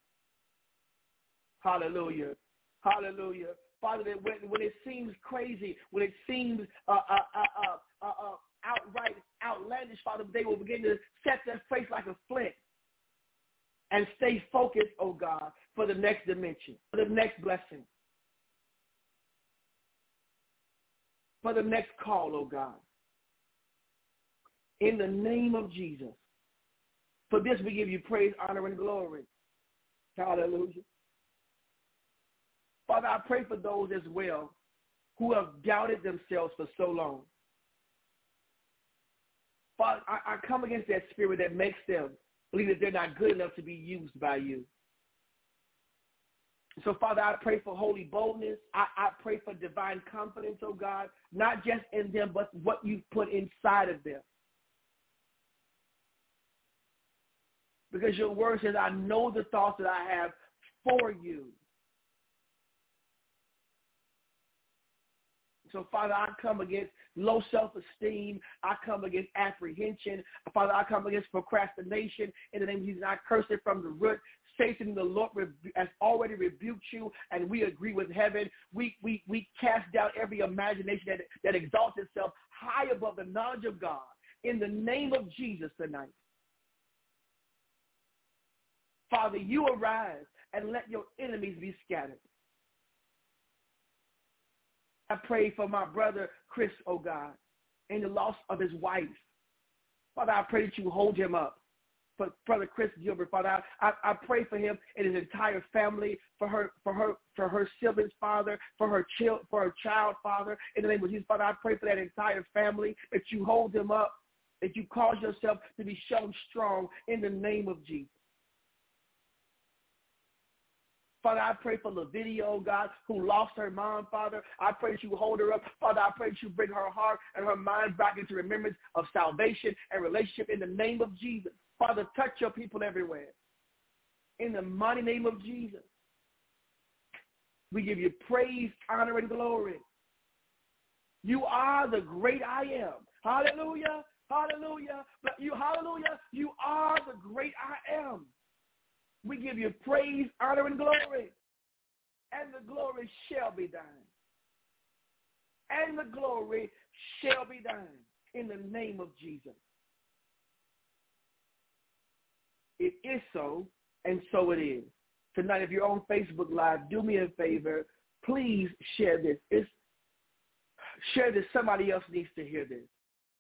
Speaker 3: Hallelujah. Hallelujah. Father, that when, when it seems crazy, when it seems uh, uh, uh, uh, uh, outright outlandish, Father, they will begin to set their face like a flint and stay focused, oh God, for the next dimension, for the next blessing. For the next call, oh God. In the name of Jesus. For this we give you praise, honor, and glory. Hallelujah. Father, I pray for those as well who have doubted themselves for so long. Father, I, I come against that spirit that makes them believe that they're not good enough to be used by you. So, Father, I pray for holy boldness. I, I pray for divine confidence, oh God, not just in them, but what you've put inside of them. Because your word says, I know the thoughts that I have for you. So, Father, I come against low self-esteem. I come against apprehension. Father, I come against procrastination. In the name of Jesus, I curse it from the root. Satan, the Lord has already rebuked you, and we agree with heaven. We, we, we cast down every imagination that, that exalts itself high above the knowledge of God in the name of Jesus tonight. Father, you arise and let your enemies be scattered. I pray for my brother Chris, oh God, in the loss of his wife. Father, I pray that you hold him up for Brother Chris Gilbert, Father. I, I, I pray for him and his entire family, for her, for her, for her siblings, Father, for her child, for her child, Father. In the name of Jesus, Father, I pray for that entire family that you hold them up, that you cause yourself to be shown strong in the name of Jesus. Father, I pray for Lavidia, oh God, who lost her mom, Father. I pray that you hold her up. Father, I pray that you bring her heart and her mind back into remembrance of salvation and relationship in the name of Jesus. Father, touch your people everywhere. In the mighty name of Jesus. We give you praise, honor, and glory. You are the great I am. Hallelujah. Hallelujah. You, hallelujah, you are the great I am. We give you praise, honor, and glory. And the glory shall be thine. And the glory shall be thine in the name of Jesus. It is so, and so it is. Tonight, if you're on Facebook Live, do me a favor. Please share this. It's, share this. Somebody else needs to hear this.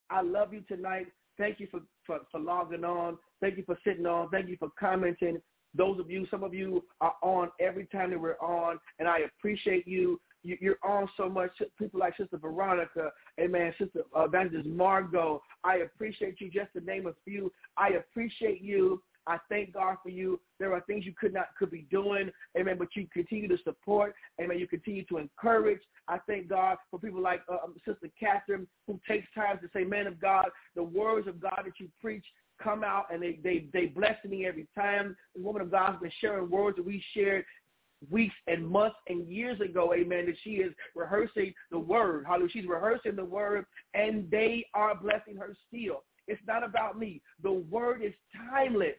Speaker 3: I love you tonight. Thank you for, for, for logging on. Thank you for sitting on. Thank you for commenting. Those of you, some of you are on every time that we're on, and I appreciate you. You're on so much. People like Sister Veronica, Amen, Sister Evangelist Margot. I appreciate you. Just to name a few, I appreciate you. I thank God for you. There are things you could not could be doing, amen, but you continue to support, amen. You continue to encourage. I thank God for people like uh, um, Sister Catherine who takes time to say, man of God, the words of God that you preach come out and they, they, they bless me every time. The woman of God has been sharing words that we shared weeks and months and years ago, amen, that she is rehearsing the word. Hallelujah. She's rehearsing the word and they are blessing her still. It's not about me. The word is timeless.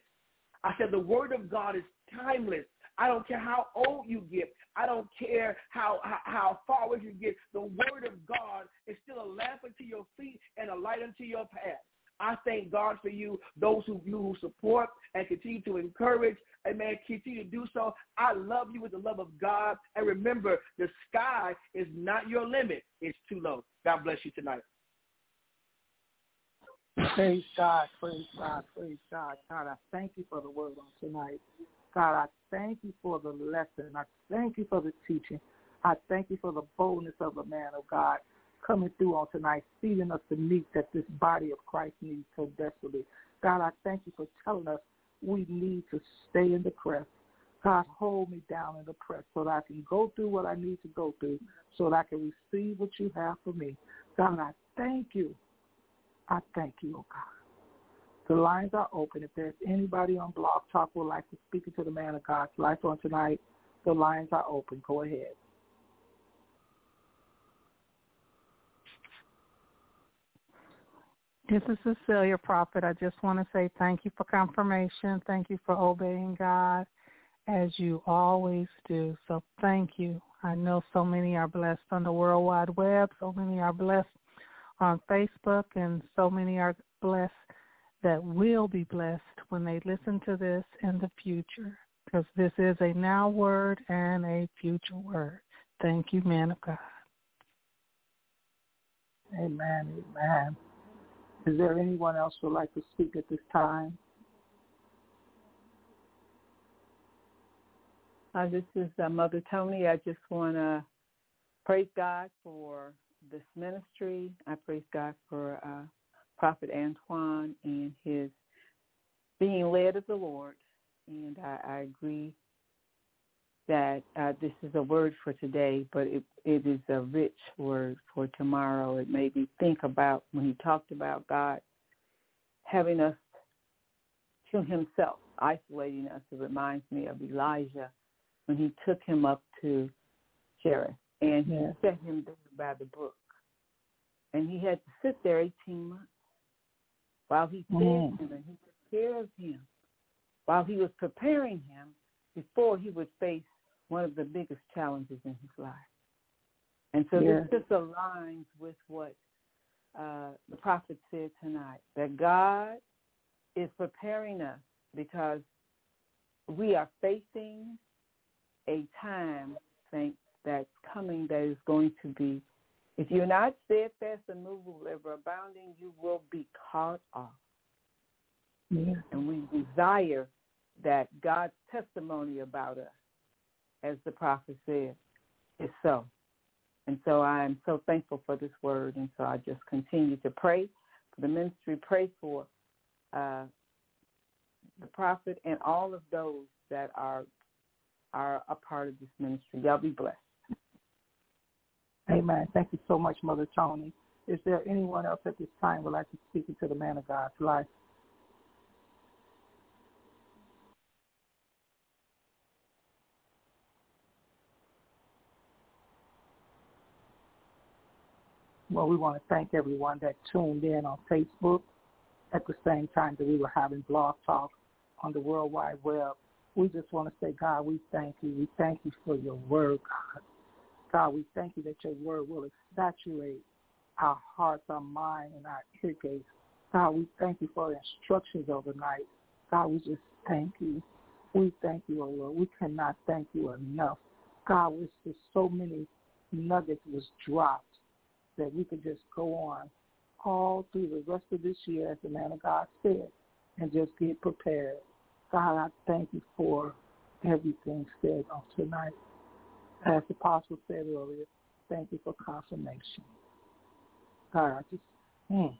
Speaker 3: I said the word of God is timeless. I don't care how old you get. I don't care how, how, how far away you get. The word of God is still a lamp unto your feet and a light unto your path. I thank God for you, those who you who support and continue to encourage. Amen. Continue to do so. I love you with the love of God. And remember, the sky is not your limit. It's too low. God bless you tonight.
Speaker 2: Praise God, praise God, praise God. God, I thank you for the word on tonight. God, I thank you for the lesson. I thank you for the teaching. I thank you for the boldness of the man of God coming through on tonight, feeding us the meat that this body of Christ needs so desperately. God, I thank you for telling us we need to stay in the press. God, hold me down in the press so that I can go through what I need to go through so that I can receive what you have for me. God, I thank you. I thank you, oh God. The lines are open. If there's anybody on Blog Talk who would like to speak to the man of God's life on tonight, the lines are open. Go ahead.
Speaker 4: This is Cecilia Prophet. I just want to say thank you for confirmation. Thank you for obeying God as you always do. So thank you. I know so many are blessed on the World Wide Web. So many are blessed on Facebook and so many are blessed that will be blessed when they listen to this in the future because this is a now word and a future word. Thank you, man of God.
Speaker 2: Amen. Amen. Is there anyone else who would like to speak at this time?
Speaker 5: Uh, this is uh, Mother Tony. I just want to praise God for this ministry. I praise God for uh, Prophet Antoine and his being led of the Lord. And I, I agree that uh, this is a word for today, but it, it is a rich word for tomorrow. It made me think about when he talked about God having us to himself, isolating us. It reminds me of Elijah when he took him up to Cherith and he yeah. set him there by the book. And he had to sit there 18 months while he fed mm. him and he took care of him, while he was preparing him before he would face one of the biggest challenges in his life. And so yeah. this just aligns with what uh, the prophet said tonight, that God is preparing us because we are facing a time, saints, that's coming that is going to be, if you're not steadfast and movable, ever abounding, you will be caught off.
Speaker 2: Yeah.
Speaker 5: And we desire that God's testimony about us, as the prophet said, is so. And so I am so thankful for this word. And so I just continue to pray for the ministry, pray for uh, the prophet and all of those that are are a part of this ministry. Y'all be blessed.
Speaker 2: Amen. Thank you so much, Mother Tony. Is there anyone else at this time would like to speak into the man of God's life? Well, we want to thank everyone that tuned in on Facebook at the same time that we were having blog talk on the World Wide Web. We just want to say, God, we thank you. We thank you for your word, God. God, we thank you that your word will saturate our hearts, our mind, and our ear gates. God, we thank you for the instructions overnight. God, we just thank you. We thank you, oh Lord. We cannot thank you enough. God, with just so many nuggets was dropped that we could just go on all through the rest of this year, as the man of God said, and just get prepared. God, I thank you for everything said on tonight. As the apostle said earlier, thank you for confirmation. God, I just, mm,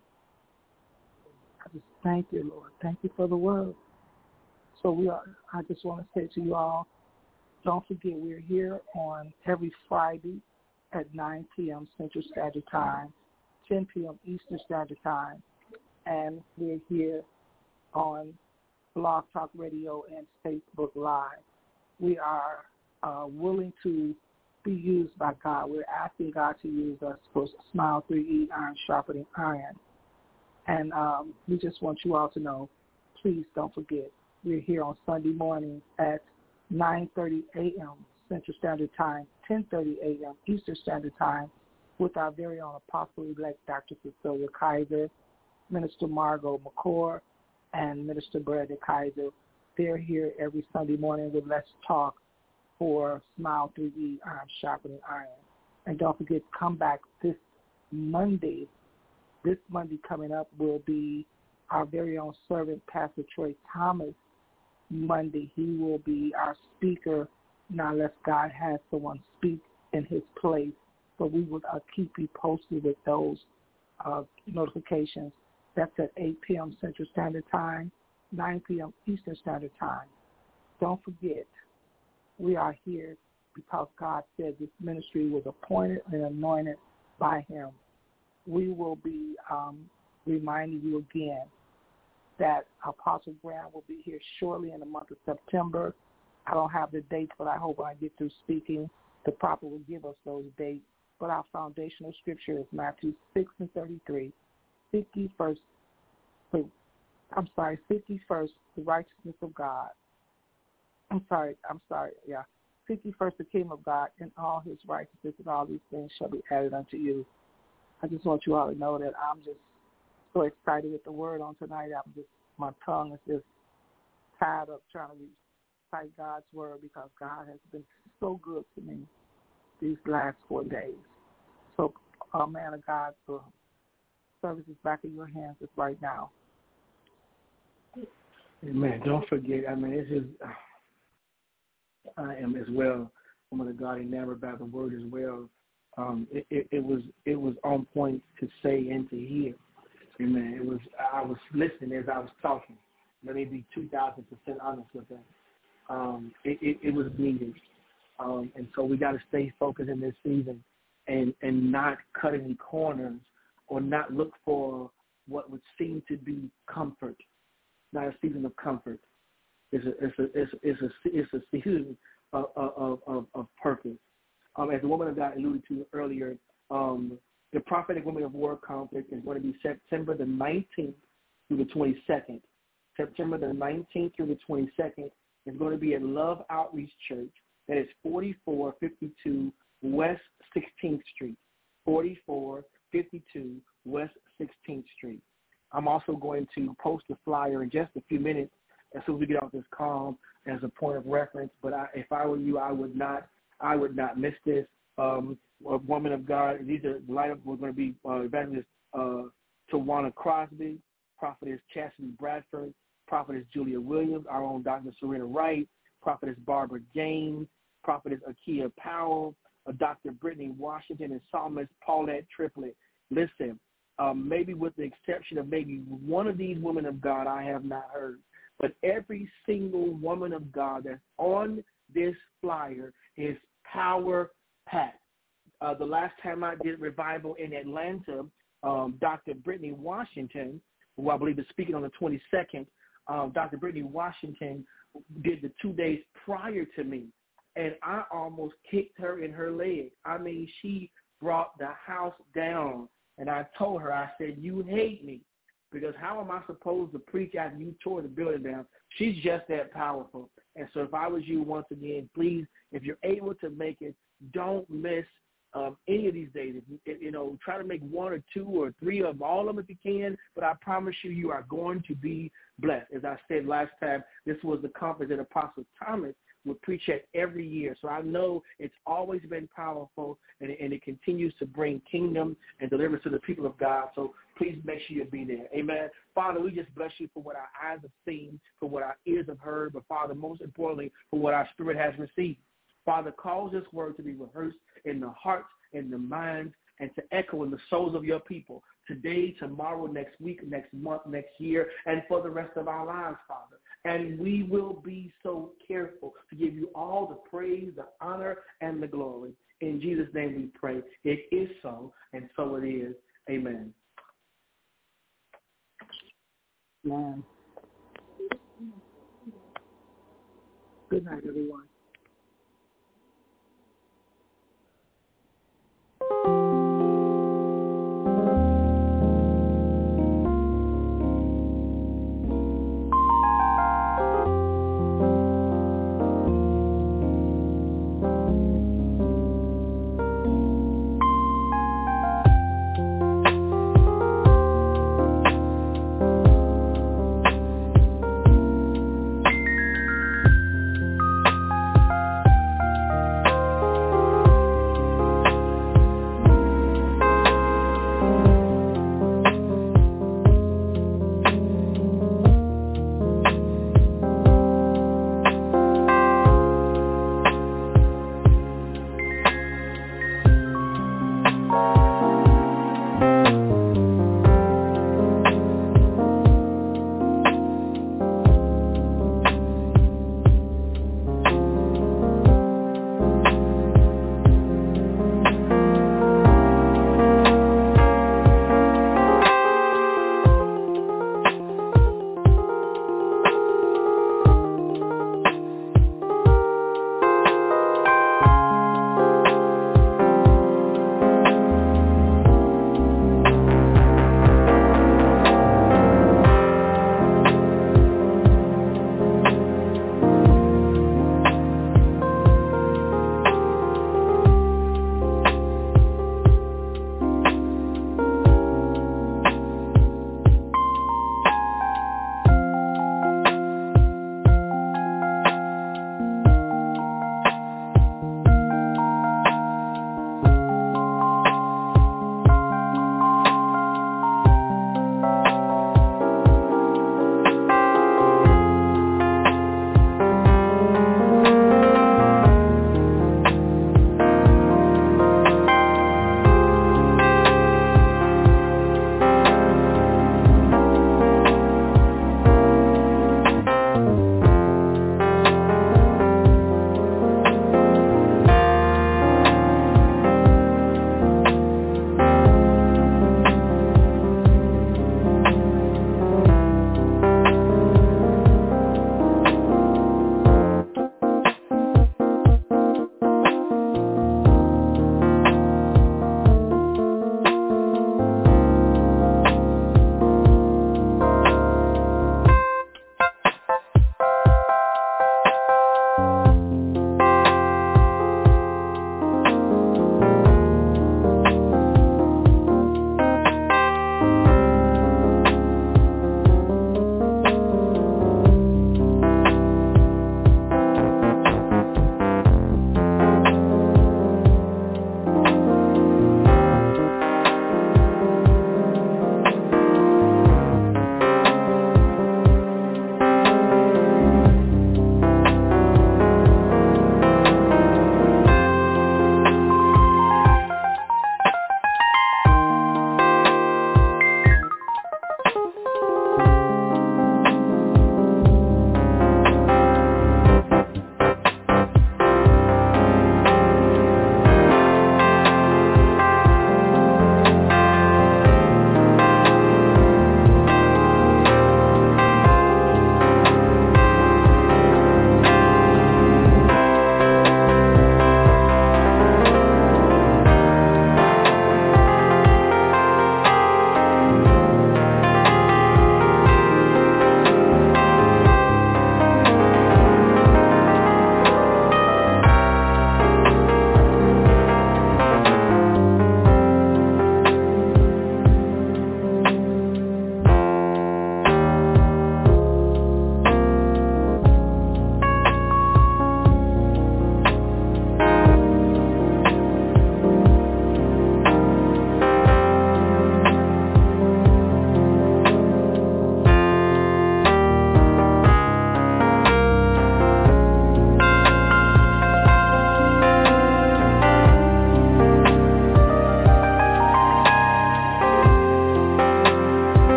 Speaker 2: I just thank you, Lord. Thank you for the word. So we are. I just want to say to you all, don't forget we're here on every Friday at 9 p.m. Central Standard Time, 10 p.m. Eastern Standard Time, and we're here on Blog Talk Radio and Facebook Live. We are uh, willing to be used by God. We're asking God to use us for Smile 3E, Iron Sharpening Iron. And um, we just want you all to know, please don't forget, we're here on Sunday mornings at 9.30 a.m. Central Standard Time, 10.30 a.m. Eastern Standard Time with our very own Apostle-elect Dr. Cecilia Kaiser. Minister Margot McCord and Minister Brandon Kaiser. They're here every Sunday morning with Let's Talk for Smile 3E Iron Sharpening Iron. And don't forget, to come back this Monday. This Monday coming up will be our very own servant, Pastor Troy Thomas. Monday, he will be our speaker. Now, unless God has someone speak in his place, but we will uh, keep you posted with those uh, notifications. That's at 8 p.m. Central Standard Time, 9 p.m. Eastern Standard Time. Don't forget, we are here because God said this ministry was appointed and anointed by him. We will be um, reminding you again that Apostle Graham will be here shortly in the month of September. I don't have the dates, but I hope when I get through speaking, the prophet will give us those dates. But our foundational scripture is Matthew 6 and 33. Seek ye first, I'm sorry, seek ye first the righteousness of God. I'm sorry, I'm sorry, yeah. Seek ye first the kingdom of God and all his righteousness and all these things shall be added unto you. I just want you all to know that I'm just so excited with the word on tonight. I'm just, my tongue is just tied up trying to recite God's word because God has been so good to me these last four days. So, uh, man of God, the service is back in your hands right now.
Speaker 3: Amen. Don't forget, I mean, this is, I am as well, woman of God, enamored by the word as well. Um, it, it, it was it was on point to say and to hear. Amen. It was I was listening as I was talking. Let me be two thousand percent honest with that. Um, it, it, it was needed. Um, and so we got to stay focused in this season and, and not cut any corners or not look for what would seem to be comfort, not a season of comfort. It's a, it's a, it's a, it's a, it's a season of, of, of, of purpose. Um, as the woman of God alluded to earlier, um, the Prophetic Women of War Conference is going to be September the 19th through the 22nd. September the 19th through the 22nd is going to be at Love Outreach Church, that is 4452 West 16th Street. 4452 West 16th Street. I'm also going to post a flyer in just a few minutes as soon as we get off this call as a point of reference. But I, if I were you, I would not, I would not miss this. Um, a woman of God. These are the lineup. We're going to be uh, evangelist uh, Tawana Crosby, prophetess Chastity Bradford, prophetess Julia Williams, our own Dr. Serena Wright, prophetess Barbara James, prophetess Akia Powell, uh, Dr. Brittany Washington, and psalmist Paulette Triplett. Listen, um, maybe with the exception of maybe one of these women of God I have not heard, but every single woman of God that's on this flyer is power packed. Uh, the last time I did revival in Atlanta, um, Dr. Brittany Washington, who I believe is speaking on the 22nd, um, Dr. Brittany Washington did the two days prior to me and I almost kicked her in her leg. I mean, she brought the house down, and I told her, I said, you hate me, because how am I supposed to preach after you tore the building down? She's just that powerful. And so if I was you, once again, please, if you're able to make it, don't miss um, any of these days. If, you know, try to make one or two or three of all of them if you can. But I promise you, you are going to be blessed. As I said last time, this was the conference that Apostle Thomas would preach it every year. So I know it's always been powerful and, and it continues to bring kingdom and deliverance to the people of God. So please make sure you be there. Amen. Father, we just bless you for what our eyes have seen, for what our ears have heard, but Father, most importantly, for what our spirit has received. Father, cause this word to be rehearsed in the hearts, in the minds, and to echo in the souls of your people today, tomorrow, next week, next month, next year, and for the rest of our lives, Father. And we will be so careful to give you all the praise, the honor, and the glory. In Jesus' name we pray. It is so, and so it is. Amen.
Speaker 2: Amen. Good night, everyone.